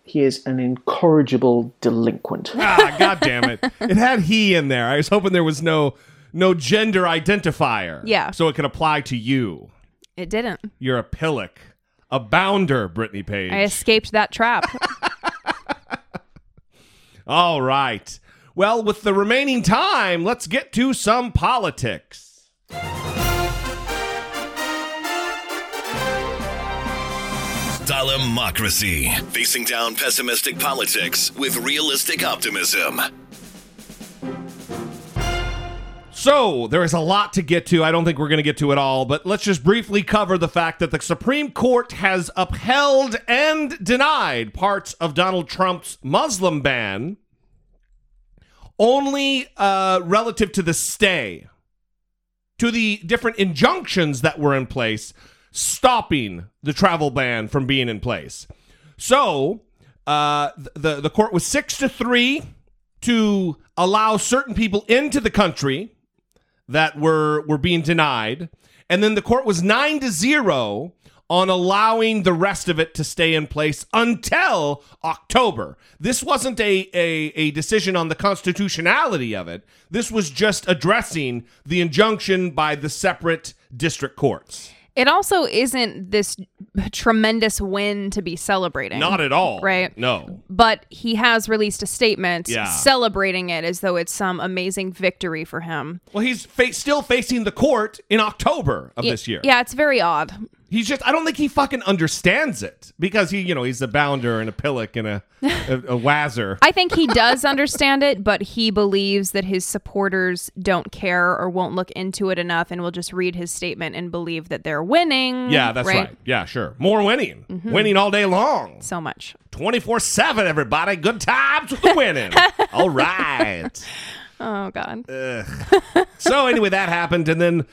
He is an incorrigible delinquent. ah, god damn it. It had he in there. I was hoping there was no no gender identifier. Yeah. So it could apply to you. It didn't. You're a pillock. A bounder, Brittany Page. I escaped that trap. [laughs] All right. Well, with the remaining time, let's get to some politics. Dollemocracy. Facing down pessimistic politics with realistic optimism. So, there is a lot to get to. I don't think we're going to get to it all, but let's just briefly cover the fact that the Supreme Court has upheld and denied parts of Donald Trump's Muslim ban only uh, relative to the stay, to the different injunctions that were in place stopping the travel ban from being in place. So, uh, the the court was six to three to allow certain people into the country that were were being denied, and then the court was nine to zero on allowing the rest of it to stay in place until October. This wasn't a, a, a decision on the constitutionality of it. This was just addressing the injunction by the separate district courts. It also isn't this tremendous win to be celebrating. Not at all. Right. No. But he has released a statement Yeah. celebrating it as though it's some amazing victory for him. Well, he's fa- still facing the court in October of Y- this year. Yeah, it's very odd. He's just, I don't think he fucking understands it because he, you know, he's a bounder and a pillock and a, a, a [laughs] wazzer. I think he does understand it, but he believes that his supporters don't care or won't look into it enough and will just read his statement and believe that they're winning. yeah, that's right. Yeah, sure. More winning. Mhm. Winning all day long. So much. 24 7, everybody. Good times with the winning. [laughs] all right. Oh, God. [laughs] So anyway, that happened, and then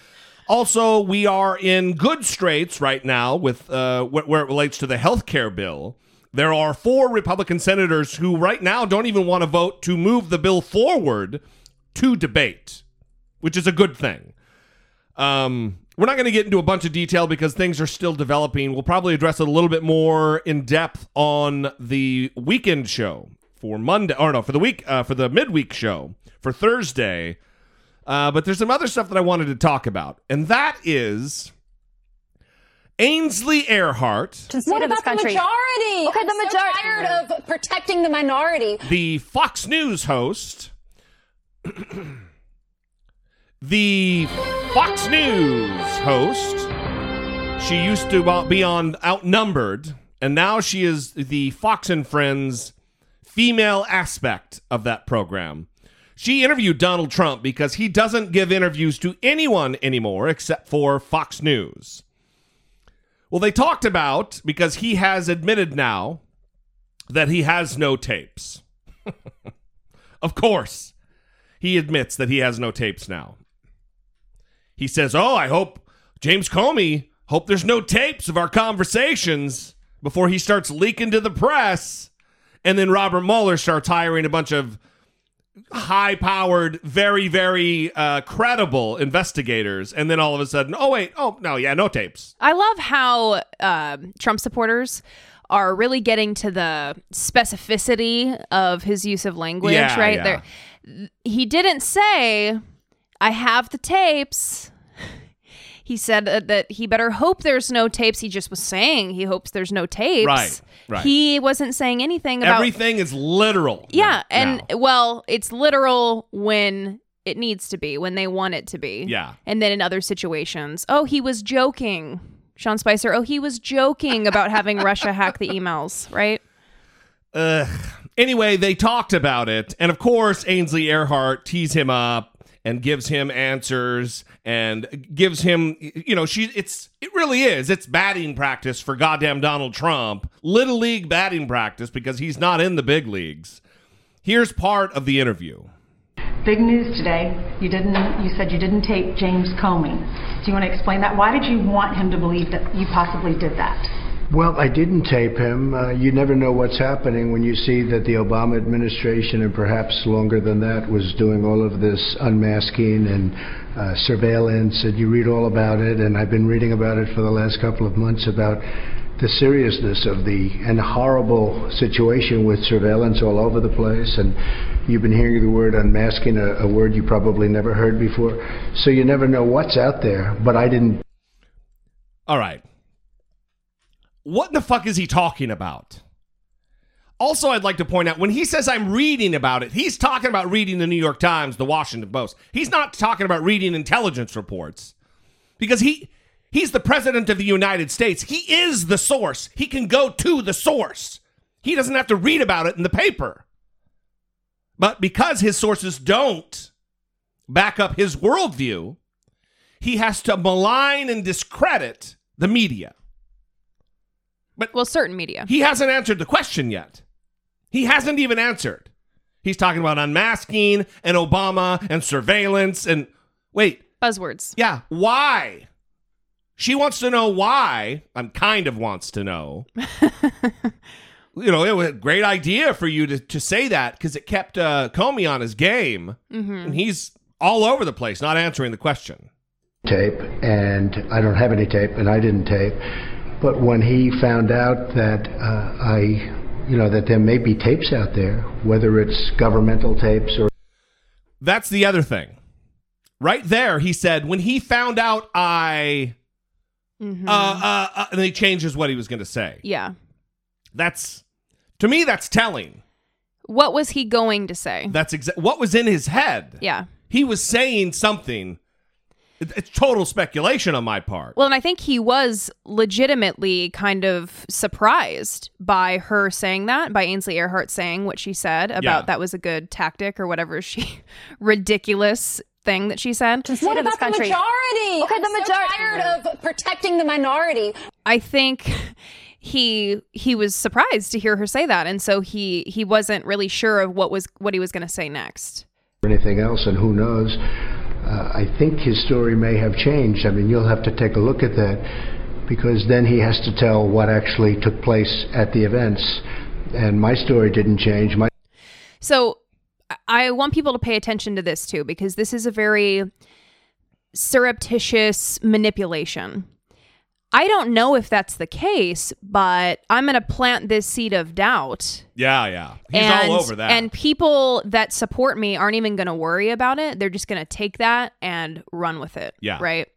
also we are in good straits right now with uh, wh- where it relates to the health care bill. There are four Republican senators who right now don't even want to vote to move the bill forward to debate, which is a good thing. Um, we're not going to get into a bunch of detail because things are still developing. We'll probably address it a little bit more in depth on the weekend show for Monday, or no, for the week, uh, for the midweek show for Thursday. Uh, but there's some other stuff that I wanted to talk about, and that is Ainsley Earhardt, what about the majority? Okay, the majority. So tired of protecting the minority. the Fox News host, [clears throat] the Fox News host. She used to be on Outnumbered, and now she is the Fox and Friends female aspect of that program. She interviewed Donald Trump because he doesn't give interviews to anyone anymore except for Fox News. Well, they talked about because he has admitted now that he has no tapes. [laughs] of course, he admits that he has no tapes now. He says, "Oh, I hope James Comey hope there's no tapes of our conversations before he starts leaking to the press." And then Robert Mueller starts hiring a bunch of high-powered, very, very uh, credible investigators, and then all of a sudden, oh wait, oh no, yeah, no tapes. I love how uh, Trump supporters are really getting to the specificity of his use of language, Yeah, right? yeah. There, he didn't say, I have the tapes. He said that, that he better hope there's no tapes. He just was saying he hopes there's no tapes. Right, right. He wasn't saying anything about Everything is literal. Yeah, and well, it's literal when it needs to be, when they want it to be. Yeah. And then in other situations, oh, he was joking. Sean Spicer, oh, he was joking about having Russia hack the emails, right? Ugh. Anyway, they talked about it, and of course, Ainsley Earhardt tees him up and gives him answers and gives him, you know, she. It's it really is. It's batting practice for goddamn Donald Trump, little league batting practice because he's not in the big leagues. Here's part of the interview. Big news today. You didn't. You said you didn't take James Comey. Do you want to explain that? Why did you want him to believe that you possibly did that? Well, I didn't tape him. Uh, you never know what's happening when you see that the Obama administration, and perhaps longer than that, was doing all of this unmasking and uh, surveillance, and you read all about it. And I've been reading about it for the last couple of months about the seriousness of the and horrible situation with surveillance all over the place. And you've been hearing the word unmasking, a, a word you probably never heard before. So you never know what's out there. But I didn't All right. What the fuck is he talking about? Also, I'd like to point out when he says I'm reading about it, he's talking about reading the New York Times, the Washington Post. He's not talking about reading intelligence reports because he he's the president of the United States. He is the source. He can go to the source. He doesn't have to read about it in the paper. But because his sources don't back up his worldview, he has to malign and discredit the media. But well, certain media. He hasn't answered the question yet. He hasn't even answered. He's talking about unmasking and Obama and surveillance and wait. Buzzwords. Yeah. Why? She wants to know why. I'm kind of wants to know. [laughs] you know, it was a great idea for you to, to say that because it kept uh, Comey on his game. Mm-hmm. And he's all over the place, not answering the question. Tape, and I don't have any tape, and I didn't tape. But when he found out that uh, I, you know, that there may be tapes out there, whether it's governmental tapes or. That's the other thing. Right there, he said, when he found out I. Mm-hmm. Uh, uh, uh, and he changes what he was going to say. Yeah. That's, to me, that's telling. What was he going to say? That's exa- what was in his head. Yeah. He was saying something. It- It's total speculation on my part. Well, and I think he was legitimately kind of surprised by her saying that, by Ainsley Earhardt saying what she said about Yeah. that was a good tactic or whatever she [laughs] ridiculous thing that she said. What about the majority? Okay, the majority. tired of protecting the minority. I think he he was surprised to hear her say that, and so he he wasn't really sure of what was what he was going to say next. anything else, and who knows. Uh, I think his story may have changed. I mean, you'll have to take a look at that because then he has to tell what actually took place at the events. And my story didn't change. My So I- I want people to pay attention to this too, because this is a very surreptitious manipulation. I don't know if that's the case, but I'm going to plant this seed of doubt. Yeah, yeah. He's and, all over that. And people that support me aren't even going to worry about it. They're just going to take that and run with it. Yeah. Right.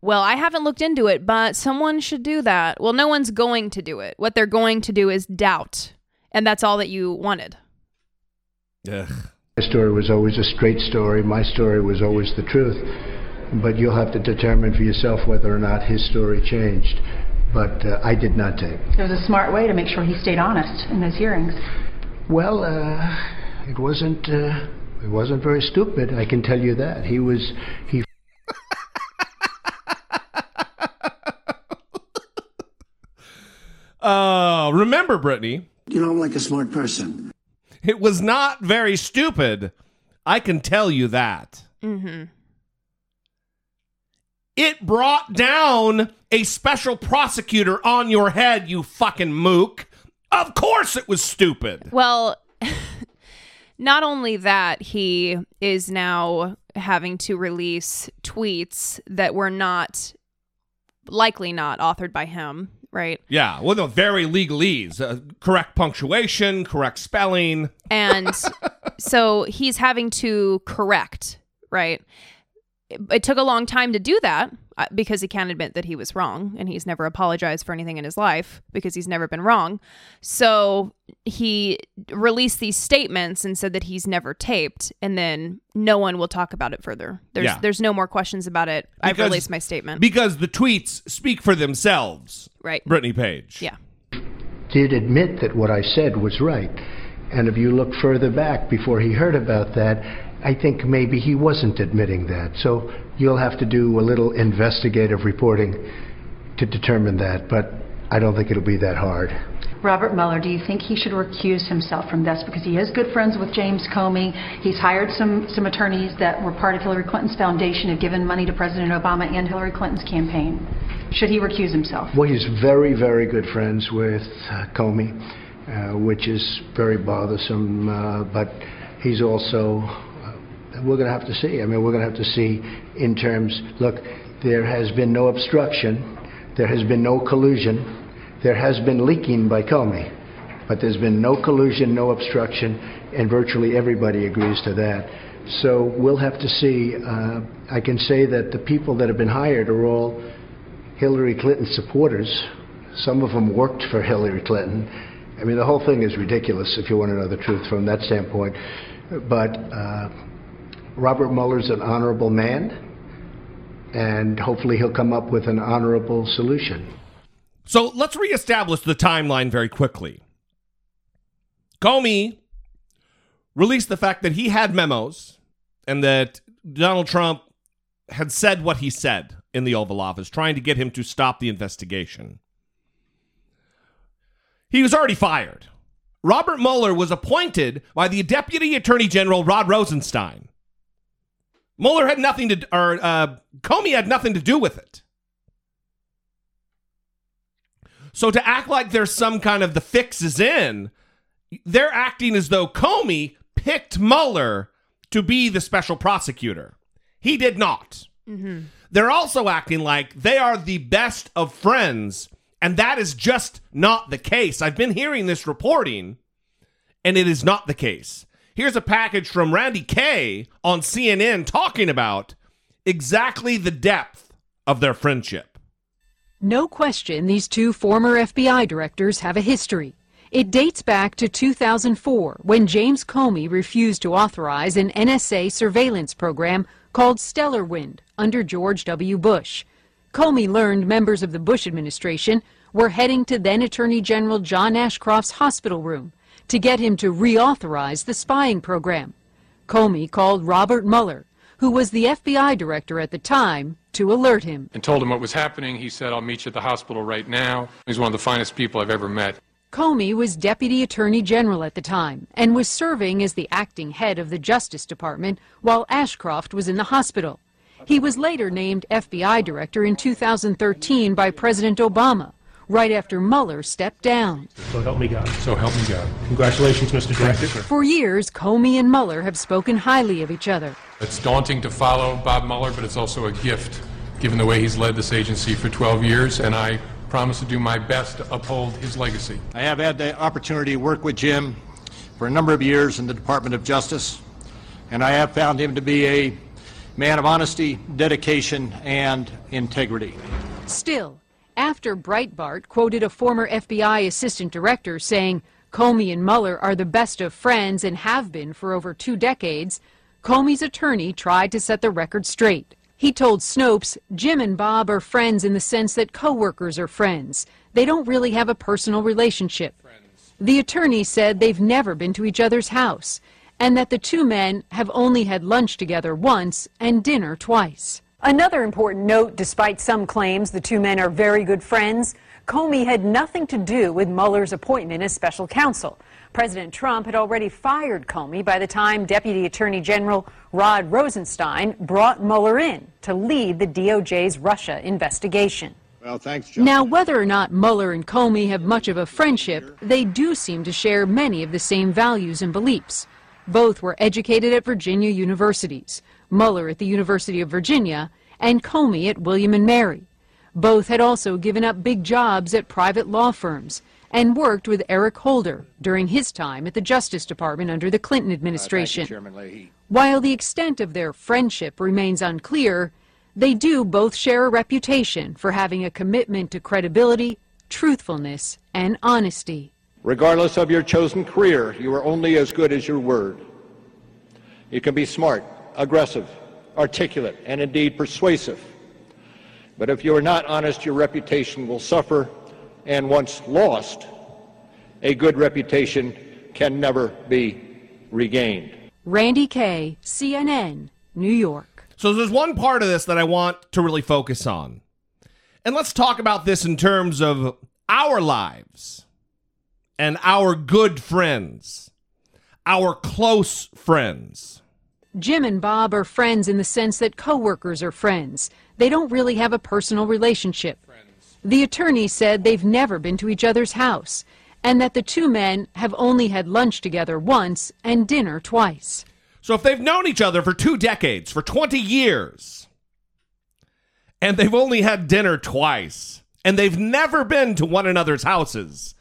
Well, I haven't looked into it, but someone should do that. Well, no one's going to do it. What they're going to do is doubt. And that's all that you wanted. Ugh. My story was always a straight story. My story was always the truth. But you'll have to determine for yourself whether or not his story changed. But uh, I did not tape. It was a smart way to make sure he stayed honest in those hearings. Well, uh, it wasn't. Uh, it wasn't very stupid. I can tell you that. He was. He [laughs] Uh, remember, Brittany, You know, I'm like a smart person. it was not very stupid. I can tell you that. Mm-hmm. It brought down a special prosecutor on your head, you fucking mook. Of course it was stupid. Well, [laughs] not only that, he is now having to release tweets that were not likely not authored by him, right? Yeah, well, no, very legalese. Uh, correct punctuation, correct spelling. And [laughs] so he's having to correct, right? It, it took a long time to do that uh, because he can't admit that he was wrong and he's never apologized for anything in his life because he's never been wrong. So he released these statements and said that he's never taped and then no one will talk about it further. There's Yeah. there's no more questions about it. I've released my statement. Because the tweets speak for themselves. Right. Brittany Page. Yeah. did admit that what I said was right. And if you look further back before he heard about that, I think maybe he wasn't admitting that. So you'll have to do a little investigative reporting to determine that, but I don't think it'll be that hard. Robert Mueller, do you think he should recuse himself from this? Because he is good friends with James Comey. He's hired some, some attorneys that were part of Hillary Clinton's foundation, have given money to President Obama and Hillary Clinton's campaign. Should he recuse himself? Well, he's very, very good friends with uh, Comey, uh, which is very bothersome, uh, but he's also, we're going to have to see. I mean, we're going to have to see in terms, look, there has been no obstruction, there has been no collusion, there has been leaking by Comey, but there's been no collusion, no obstruction, and virtually everybody agrees to that. So we'll have to see. Uh, I can say that the people that have been hired are all Hillary Clinton supporters. Some of them worked for Hillary Clinton, I mean, the whole thing is ridiculous if you want to know the truth from that standpoint. But uh, Robert Mueller's an honorable man, and hopefully he'll come up with an honorable solution. So let's reestablish the timeline very quickly. Comey released the fact that he had memos and that Donald Trump had said what he said in the Oval Office, trying to get him to stop the investigation. He was already fired. Robert Mueller was appointed by the Deputy Attorney General Rod Rosenstein. Mueller had nothing to, or uh, Comey had nothing to do with it. So to act like there's some kind of the fix is in, they're acting as though Comey picked Mueller to be the special prosecutor. He did not. Mm-hmm. They're also acting like they are the best of friends, and that is just not the case. I've been hearing this reporting, and it is not the case. Here's a package from Randi Kaye on CNN talking about exactly the depth of their friendship. No question these two former FBI directors have a history. It dates back to 2004 when James Comey refused to authorize an NSA surveillance program called Stellar Wind under George W. Bush. Comey learned members of the Bush administration were heading to then Attorney General John Ashcroft's hospital room to get him to reauthorize the spying program. Comey called Robert Mueller, who was the FBI director at the time, to alert him. And told him what was happening. He said, I'll meet you at the hospital right now. He's one of the finest people I've ever met. Comey was Deputy Attorney General at the time and was serving as the acting head of the Justice Department while Ashcroft was in the hospital. He was later named FBI Director in 2013 by President Obama, right after Mueller stepped down. So help me God. So help me God. Congratulations, Mr. Director. For years, Comey and Mueller have spoken highly of each other. It's daunting to follow Bob Mueller, but it's also a gift, given the way he's led this agency for 12 years, and I promise to do my best to uphold his legacy. I have had the opportunity to work with Jim for a number of years in the Department of Justice, and I have found him to be a man of honesty, dedication, and integrity. Still, after Breitbart quoted a former FBI assistant director saying Comey and Mueller are the best of friends and have been for over two decades, Comey's attorney tried to set the record straight. He told Snopes Jim and Bob are friends in the sense that coworkers are friends. They don't really have a personal relationship. The attorney said they've never been to each other's house and that the two men have only had lunch together once and dinner twice. Another important note despite some claims the two men are very good friends, Comey had nothing to do with Mueller's appointment as special counsel. President Trump had already fired Comey by the time Deputy Attorney General Rod Rosenstein brought Mueller in to lead the DOJ's Russia investigation. Well, thanks, John. Now, whether or not Mueller and Comey have much of a friendship, they do seem to share many of the same values and beliefs. Both were educated at Virginia universities, Mueller at the University of Virginia and Comey at William and Mary. Both had also given up big jobs at private law firms and worked with Eric Holder during his time at the Justice Department under the Clinton administration. Uh, Chairman Leahy. While the extent of their friendship remains unclear, they do both share a reputation for having a commitment to credibility, truthfulness, and honesty. Regardless of your chosen career, you are only as good as your word. You can be smart, aggressive, articulate, and indeed persuasive. But if you are not honest, your reputation will suffer, and once lost, a good reputation can never be regained. Randi Kaye, CNN, New York. So there's one part of this that I want to really focus on. And let's talk about this in terms of our lives and our good friends, our close friends. Jim and Bob are friends in the sense that coworkers are friends. They don't really have a personal relationship. The attorney said they've never been to each other's house and that the two men have only had lunch together once and dinner twice. So if they've known each other for two decades, for 20 years, and they've only had dinner twice, and they've never been to one another's houses,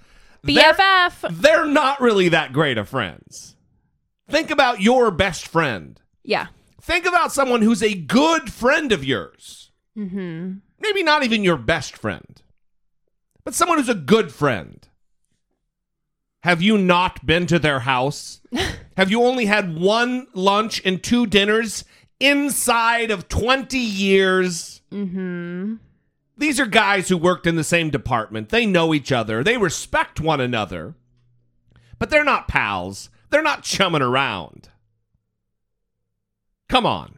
BFF. They're, they're not really that great of friends. Think about your best friend. Yeah. Think about someone who's a good friend of yours. Mm-hmm. Maybe not even your best friend, but someone who's a good friend. Have you not been to their house? [laughs] Have you only had one lunch and two dinners inside of 20 years? Mm-hmm. These are guys who worked in the same department. They know each other. They respect one another. But they're not pals. They're not chumming around. Come on.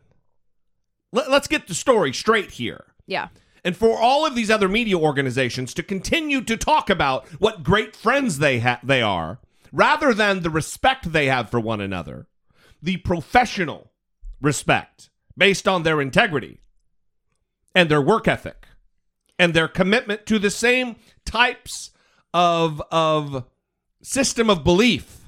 Let, us get the story straight here. Yeah. And for all of these other media organizations to continue to talk about what great friends they ha- they are, rather than the respect they have for one another, the professional respect based on their integrity and their work ethic and their commitment to the same types of of system of belief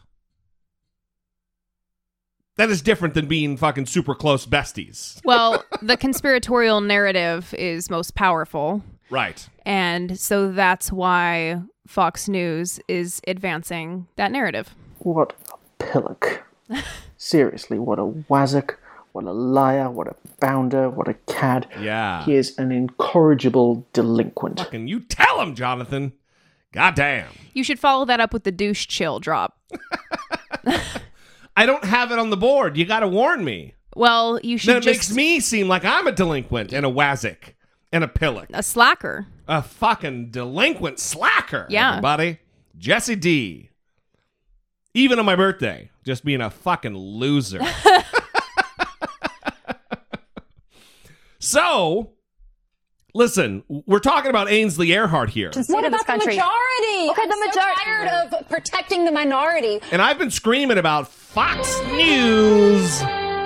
that is different than being fucking super close besties. Well, the conspiratorial narrative is most powerful. Right. And so that's why Fox News is advancing that narrative. What a pillock. [laughs] Seriously, what a wazzock, what a liar, what a bounder, what a cad. Yeah. He is an incorrigible delinquent. Fucking you tell him, Jonathan. Goddamn. You should follow that up with the douche chill drop. [laughs] I don't have it on the board. You got to warn me. Well, you should Then it just makes me seem like I'm a delinquent and a wazzock and a pillock. a slacker. A fucking delinquent slacker. Yeah. Everybody. Jesse D. Even on my birthday, just being a fucking loser. [laughs] [laughs] so, listen, we're talking about Ainsley Earhardt here. What about the majority? Okay, the I'm so tired of protecting the minority. And I've been screaming about Fox News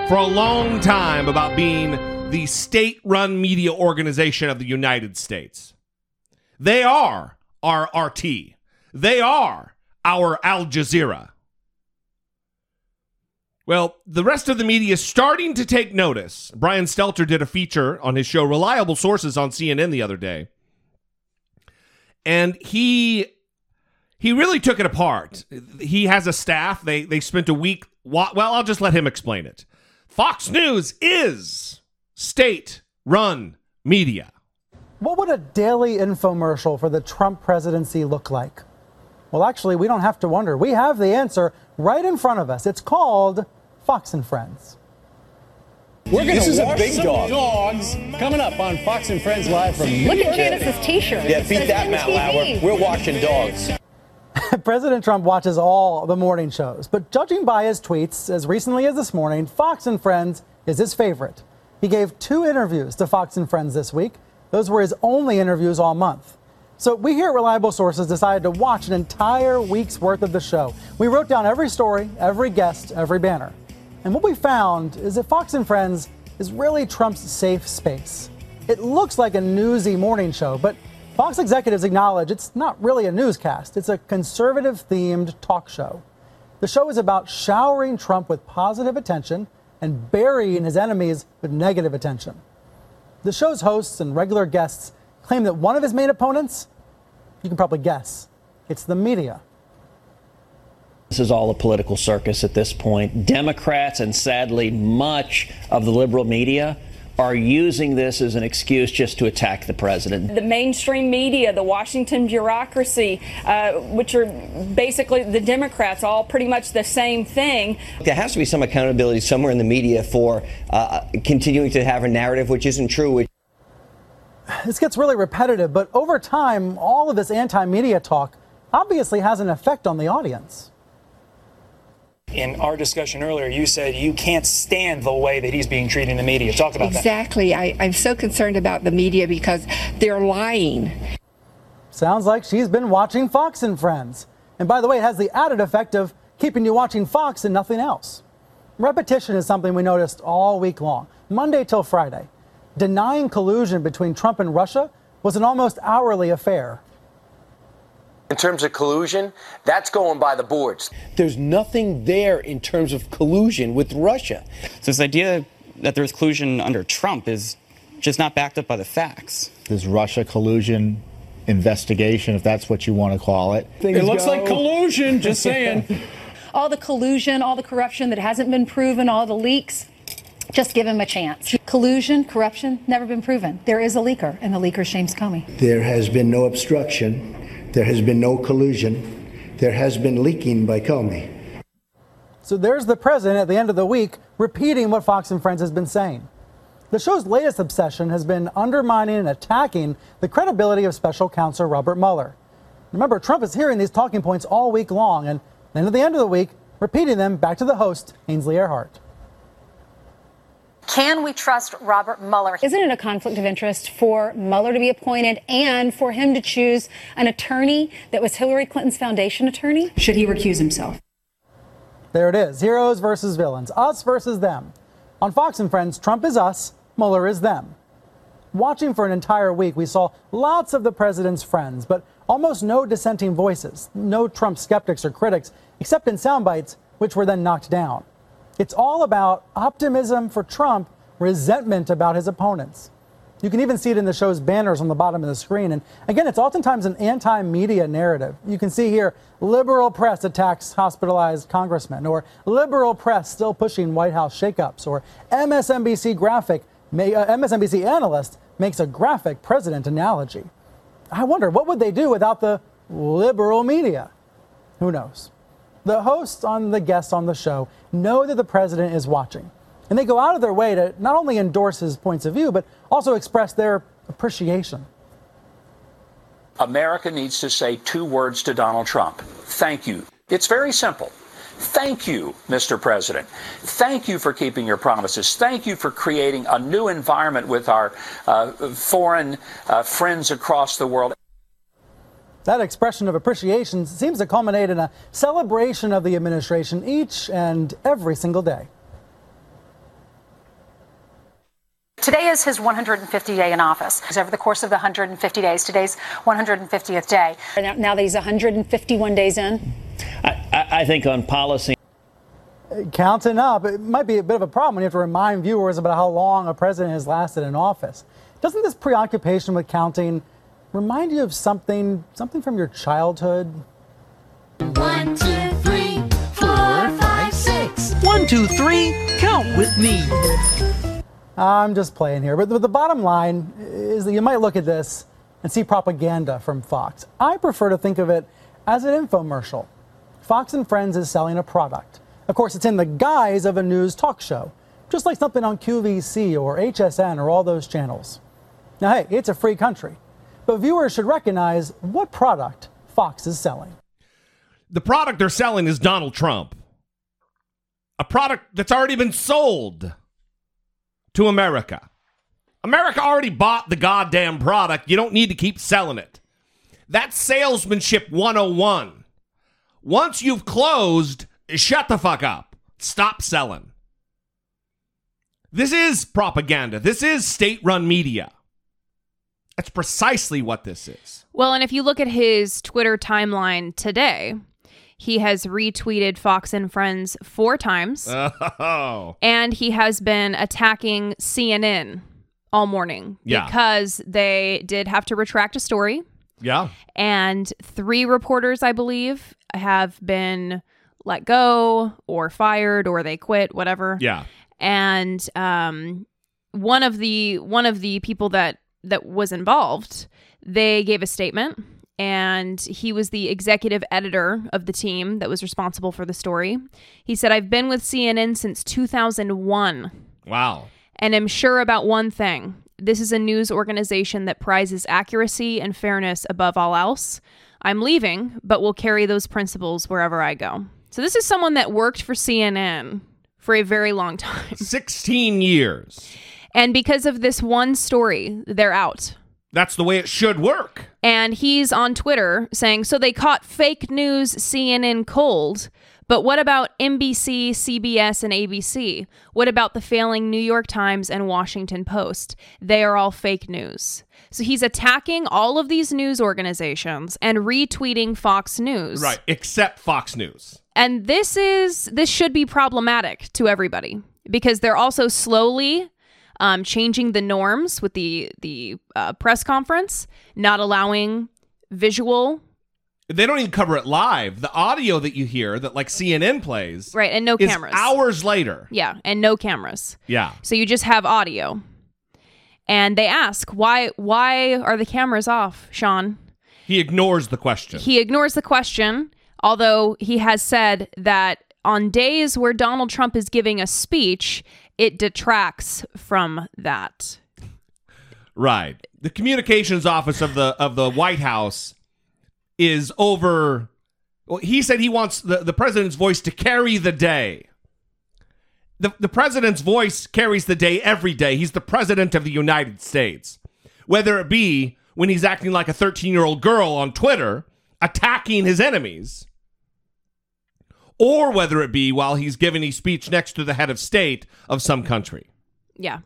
for a long time about being the state run media organization of the United States. They are our RT, they are our Al Jazeera. Well, the rest of the media is starting to take notice. Brian Stelter did a feature on his show Reliable Sources on CNN the other day. And he he really took it apart. He has a staff. They they spent a week. Well, I'll just let him explain it. Fox News is state run media. What would a daily infomercial for the Trump presidency look like? Well, actually, we don't have to wonder. We have the answer right in front of us. It's called Fox and Friends. We're going This to is a big some dog. dogs coming up on Fox and Friends Live from Look at New Janice's t-shirt. Yeah, beat that, Matt MTV. Lauer. We're watching dogs. [laughs] President Trump watches all the morning shows, but judging by his tweets as recently as this morning, Fox and Friends is his favorite. He gave two interviews to Fox and Friends this week. Those were his only interviews all month. So we here at Reliable Sources decided to watch an entire week's worth of the show. We wrote down every story, every guest, every banner. And what we found is that Fox and Friends is really Trump's safe space. It looks like a newsy morning show, but Fox executives acknowledge it's not really a newscast. It's a conservative themed talk show. The show is about showering Trump with positive attention and burying his enemies with negative attention. The show's hosts and regular guests claim that one of his main opponents, you can probably guess, it's the media. This is all a political circus at this point. Democrats and sadly much of the liberal media are using this as an excuse just to attack the president. The mainstream media, the Washington bureaucracy, uh, which are basically the Democrats, all pretty much the same thing. There has to be some accountability somewhere in the media for uh, continuing to have a narrative which isn't true. Which This gets really repetitive, but over time, all of this anti media talk obviously has an effect on the audience. In our discussion earlier, you said you can't stand the way that he's being treated in the media. Talk about that. Exactly. I'm so concerned about the media because they're lying. Sounds like she's been watching Fox and Friends. And by the way, it has the added effect of keeping you watching Fox and nothing else. Repetition is something we noticed all week long, Monday till Friday. Denying collusion between Trump and Russia was an almost hourly affair. In terms of collusion, that's going by the boards. There's nothing there in terms of collusion with Russia. So this idea that there's collusion under Trump is just not backed up by the facts. This Russia collusion investigation, if that's what you want to call it. It looks like collusion, just saying. [laughs] all the collusion, all the corruption that hasn't been proven, all the leaks. Just give him a chance. Collusion, corruption, never been proven. There is a leaker, and the leaker is James Comey. There has been no obstruction. There has been no collusion. there has been leaking by Comey. So there's the president at the end of the week repeating what Fox and Friends has been saying. The show's latest obsession has been undermining and attacking the credibility of special counsel Robert Mueller. Remember, Trump is hearing these talking points all week long and then at the end of the week, repeating them back to the host, Ainsley Earhardt. Can we trust Robert Mueller? Isn't it a conflict of interest for Mueller to be appointed and for him to choose an attorney that was Hillary Clinton's foundation attorney? Should he recuse himself? There it is heroes versus villains, us versus them. On Fox and Friends, Trump is us, Mueller is them. Watching for an entire week, we saw lots of the president's friends, but almost no dissenting voices, no Trump skeptics or critics, except in sound bites, which were then knocked down. It's all about optimism for Trump, resentment about his opponents. You can even see it in the show's banners on the bottom of the screen. And again, it's oftentimes an anti media narrative. You can see here liberal press attacks hospitalized congressmen, or liberal press still pushing White House shakeups, or MSNBC graphic, uh, MSNBC analyst makes a graphic president analogy. I wonder, what would they do without the liberal media? Who knows? The hosts on the guests on the show know that the president is watching. And they go out of their way to not only endorse his points of view, but also express their appreciation. America needs to say two words to Donald Trump thank you. It's very simple. Thank you, Mr. President. Thank you for keeping your promises. Thank you for creating a new environment with our uh, foreign uh, friends across the world. That expression of appreciation seems to culminate in a celebration of the administration each and every single day. Today is his 150 day in office. Over the course of the 150 days, today's 150th day. Now that he's 151 days in? I, I think on policy. Counting up, it might be a bit of a problem when you have to remind viewers about how long a president has lasted in office. Doesn't this preoccupation with counting remind you of something, something from your childhood? One, two, three, four, five, six. One, two, three, count with me. I'm just playing here, but the bottom line is that you might look at this and see propaganda from Fox. I prefer to think of it as an infomercial. Fox and Friends is selling a product. Of course, it's in the guise of a news talk show, just like something on QVC or HSN or all those channels. Now, hey, it's a free country but viewers should recognize what product Fox is selling. The product they're selling is Donald Trump, a product that's already been sold to America. America already bought the goddamn product. You don't need to keep selling it. That's salesmanship 101. Once you've closed, shut the fuck up. Stop selling. This is propaganda. This is state run media. That's precisely what this is. Well, and if you look at his Twitter timeline today, he has retweeted Fox and Friends four times. Oh. And he has been attacking CNN all morning yeah. because they did have to retract a story. Yeah. And three reporters, I believe, have been let go or fired or they quit, whatever. Yeah. And um one of the one of the people that that was involved, they gave a statement and he was the executive editor of the team that was responsible for the story. He said, I've been with CNN since 2001. Wow. And I'm sure about one thing this is a news organization that prizes accuracy and fairness above all else. I'm leaving, but will carry those principles wherever I go. So, this is someone that worked for CNN for a very long time 16 years. And because of this one story, they're out. That's the way it should work. And he's on Twitter saying, So they caught fake news CNN cold. But what about NBC, CBS, and ABC? What about the failing New York Times and Washington Post? They are all fake news. So he's attacking all of these news organizations and retweeting Fox News. Right, except Fox News. And this is this should be problematic to everybody because they're also slowly um, changing the norms with the the uh, press conference, not allowing visual. They don't even cover it live. The audio that you hear that like CNN plays, right, and no cameras. Hours later, yeah, and no cameras. Yeah. So you just have audio, and they ask why why are the cameras off, Sean? He ignores the question. He ignores the question. Although he has said that on days where Donald Trump is giving a speech, it detracts from that. Right. The communications office of the of the White House is over well, he said he wants the, the president's voice to carry the day. The, the president's voice carries the day every day. He's the president of the United States. Whether it be when he's acting like a 13 year old girl on Twitter, attacking his enemies, or whether it be while he's giving a speech next to the head of state of some country. Yeah.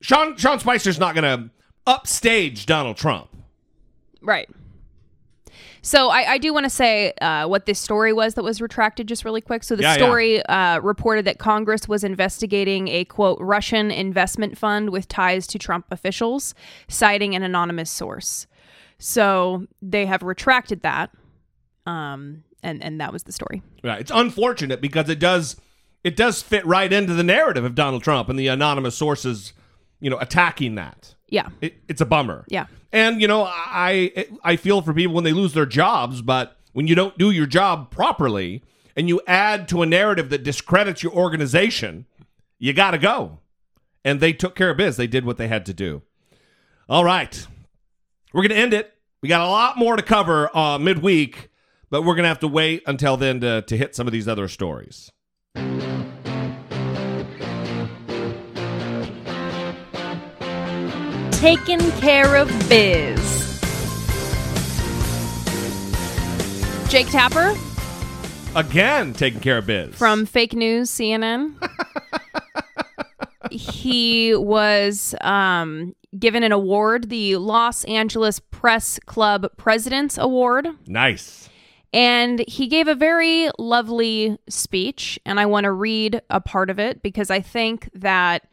Sean, Sean Spicer's not going to upstage Donald Trump. Right. So I, I do want to say uh, what this story was that was retracted just really quick. So the Yeah, yeah. story Uh, reported that Congress was investigating a quote Russian investment fund with ties to Trump officials, citing an anonymous source. So they have retracted that, um, and and that was the story. Right. It's unfortunate because it does it does fit right into the narrative of Donald Trump and the anonymous sources, you know, attacking that. Yeah. It, it's a bummer. Yeah. And you know, I I feel for people when they lose their jobs, but when you don't do your job properly and you add to a narrative that discredits your organization, you got to go. And they took care of biz. They did what they had to do. All right. We're going to end it. We got a lot more to cover uh, midweek, but we're going to have to wait until then to, to hit some of these other stories. Taking care of biz. Jake Tapper Again, taking care of biz. from Fake News CNN. [laughs] he was um, given an award, the Los Angeles Press Club President's Award. Nice. And he gave a very lovely speech, and I want to read a part of it because I think that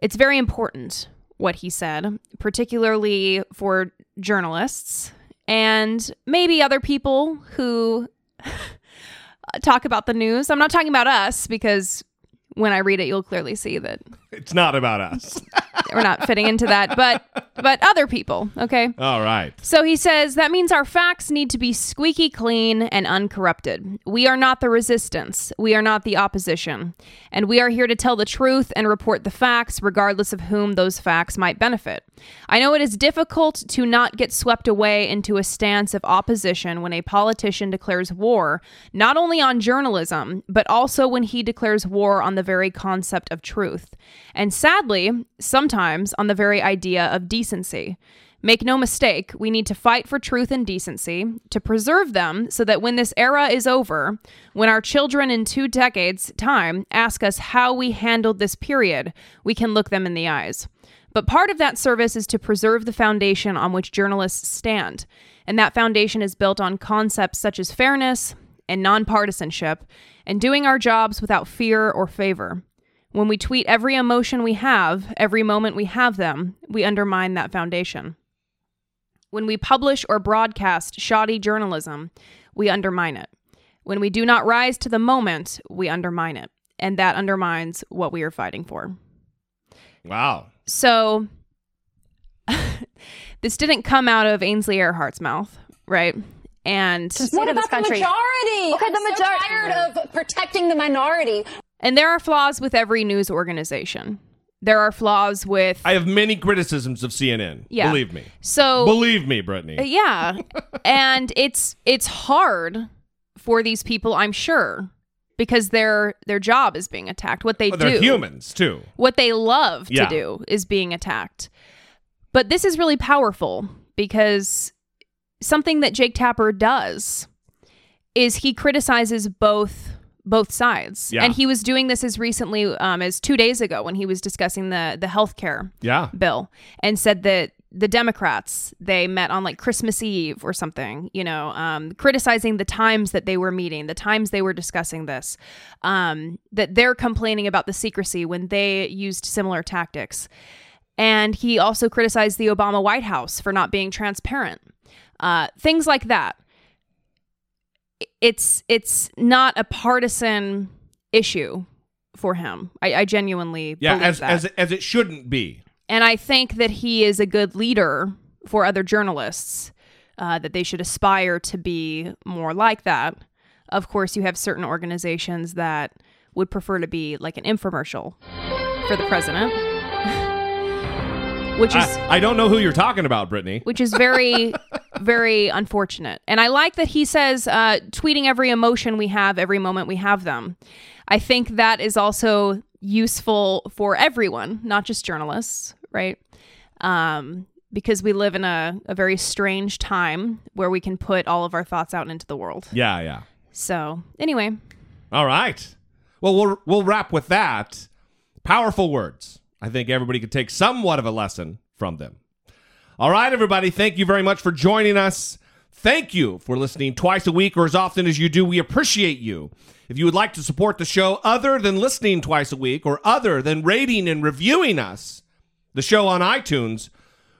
it's very important what he said, particularly for journalists and maybe other people who [laughs] talk about the news. I'm not talking about us because when I read it, you'll clearly see that It's not about us. [laughs] we're not fitting into that, but but other people, okay? All right. So he says that means our facts need to be squeaky clean and uncorrupted. We are not the resistance. We are not the opposition. And we are here to tell the truth and report the facts, regardless of whom those facts might benefit. I know it is difficult to not get swept away into a stance of opposition when a politician declares war, not only on journalism, but also when he declares war on the very concept of truth. And sadly, sometimes on the very idea of decency. Make no mistake, we need to fight for truth and decency, to preserve them so that when this era is over, when our children in two decades' time ask us how we handled this period, we can look them in the eyes. But part of that service is to preserve the foundation on which journalists stand. And that foundation is built on concepts such as fairness and nonpartisanship and doing our jobs without fear or favor. When we tweet every emotion we have, every moment we have them, we undermine that foundation. When we publish or broadcast shoddy journalism, we undermine it. When we do not rise to the moment, we undermine it. And that undermines what we are fighting for. Wow. So, [laughs] this didn't come out of Ainsley Earhardt's mouth, right? And What about the majority? Okay, the majority. tired of protecting the minority. And there are flaws with every news organization. There are flaws with I have many criticisms of CNN. Yeah. Believe me. So Believe me, Brittany. Uh, yeah. [laughs] and it's it's hard for these people, I'm sure, because their their job is being attacked. What they Well, do they're humans too. What they love Yeah. to do is being attacked. But this is really powerful because something that Jake Tapper does is he criticizes both both sides. Yeah. And he was doing this as recently um, as two days ago when he was discussing the the healthcare Yeah. bill and said that the Democrats they met on like Christmas Eve or something, you know, um, criticizing the times that they were meeting, the times they were discussing this, um, that they're complaining about the secrecy when they used similar tactics. And he also criticized the Obama White House for not being transparent, uh, things like that. It's it's not a partisan issue for him. I, I genuinely Yeah, believe as that. as as it shouldn't be. And I think that he is a good leader for other journalists uh, that they should aspire to be more like that. Of course, you have certain organizations that would prefer to be like an infomercial for the president, which is I, I don't know who you're talking about, Brittany. which is very, [laughs] very unfortunate. And I like that he says, uh, tweeting every emotion we have, every moment we have them. I think that is also useful for everyone, not just journalists, right? Um, because we live in a, a very strange time where we can put all of our thoughts out into the world. Yeah, yeah. So, anyway, All right. Well, we'll we'll wrap with that. Powerful words. I think everybody could take somewhat of a lesson from them. All right, everybody. Thank you very much for joining us. Thank you for listening twice a week or as often as you do. We appreciate you. If you would like to support the show other than listening twice a week or other than rating and reviewing us, the show on iTunes,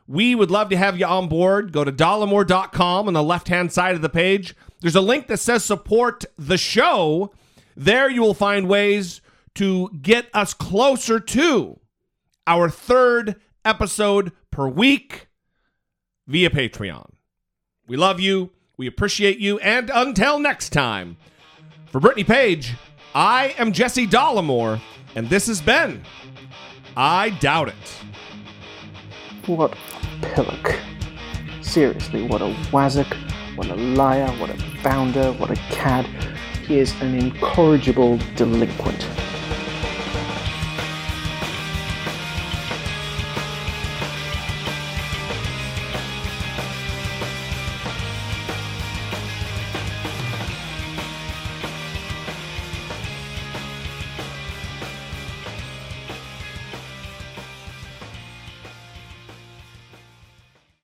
we would love to have you on board. Go to dollemore.com on the left hand side of the page. There's a link that says support the show. There you will find ways to get us closer to our third episode per week via Patreon. We love you. We appreciate you. And until next time, for Brittany Page, I am Jesse Dollemore, and this has been I Doubt It. What a pillock. Seriously, what a wazzock, what a liar, what a bounder, what a cad. He is an incorrigible delinquent.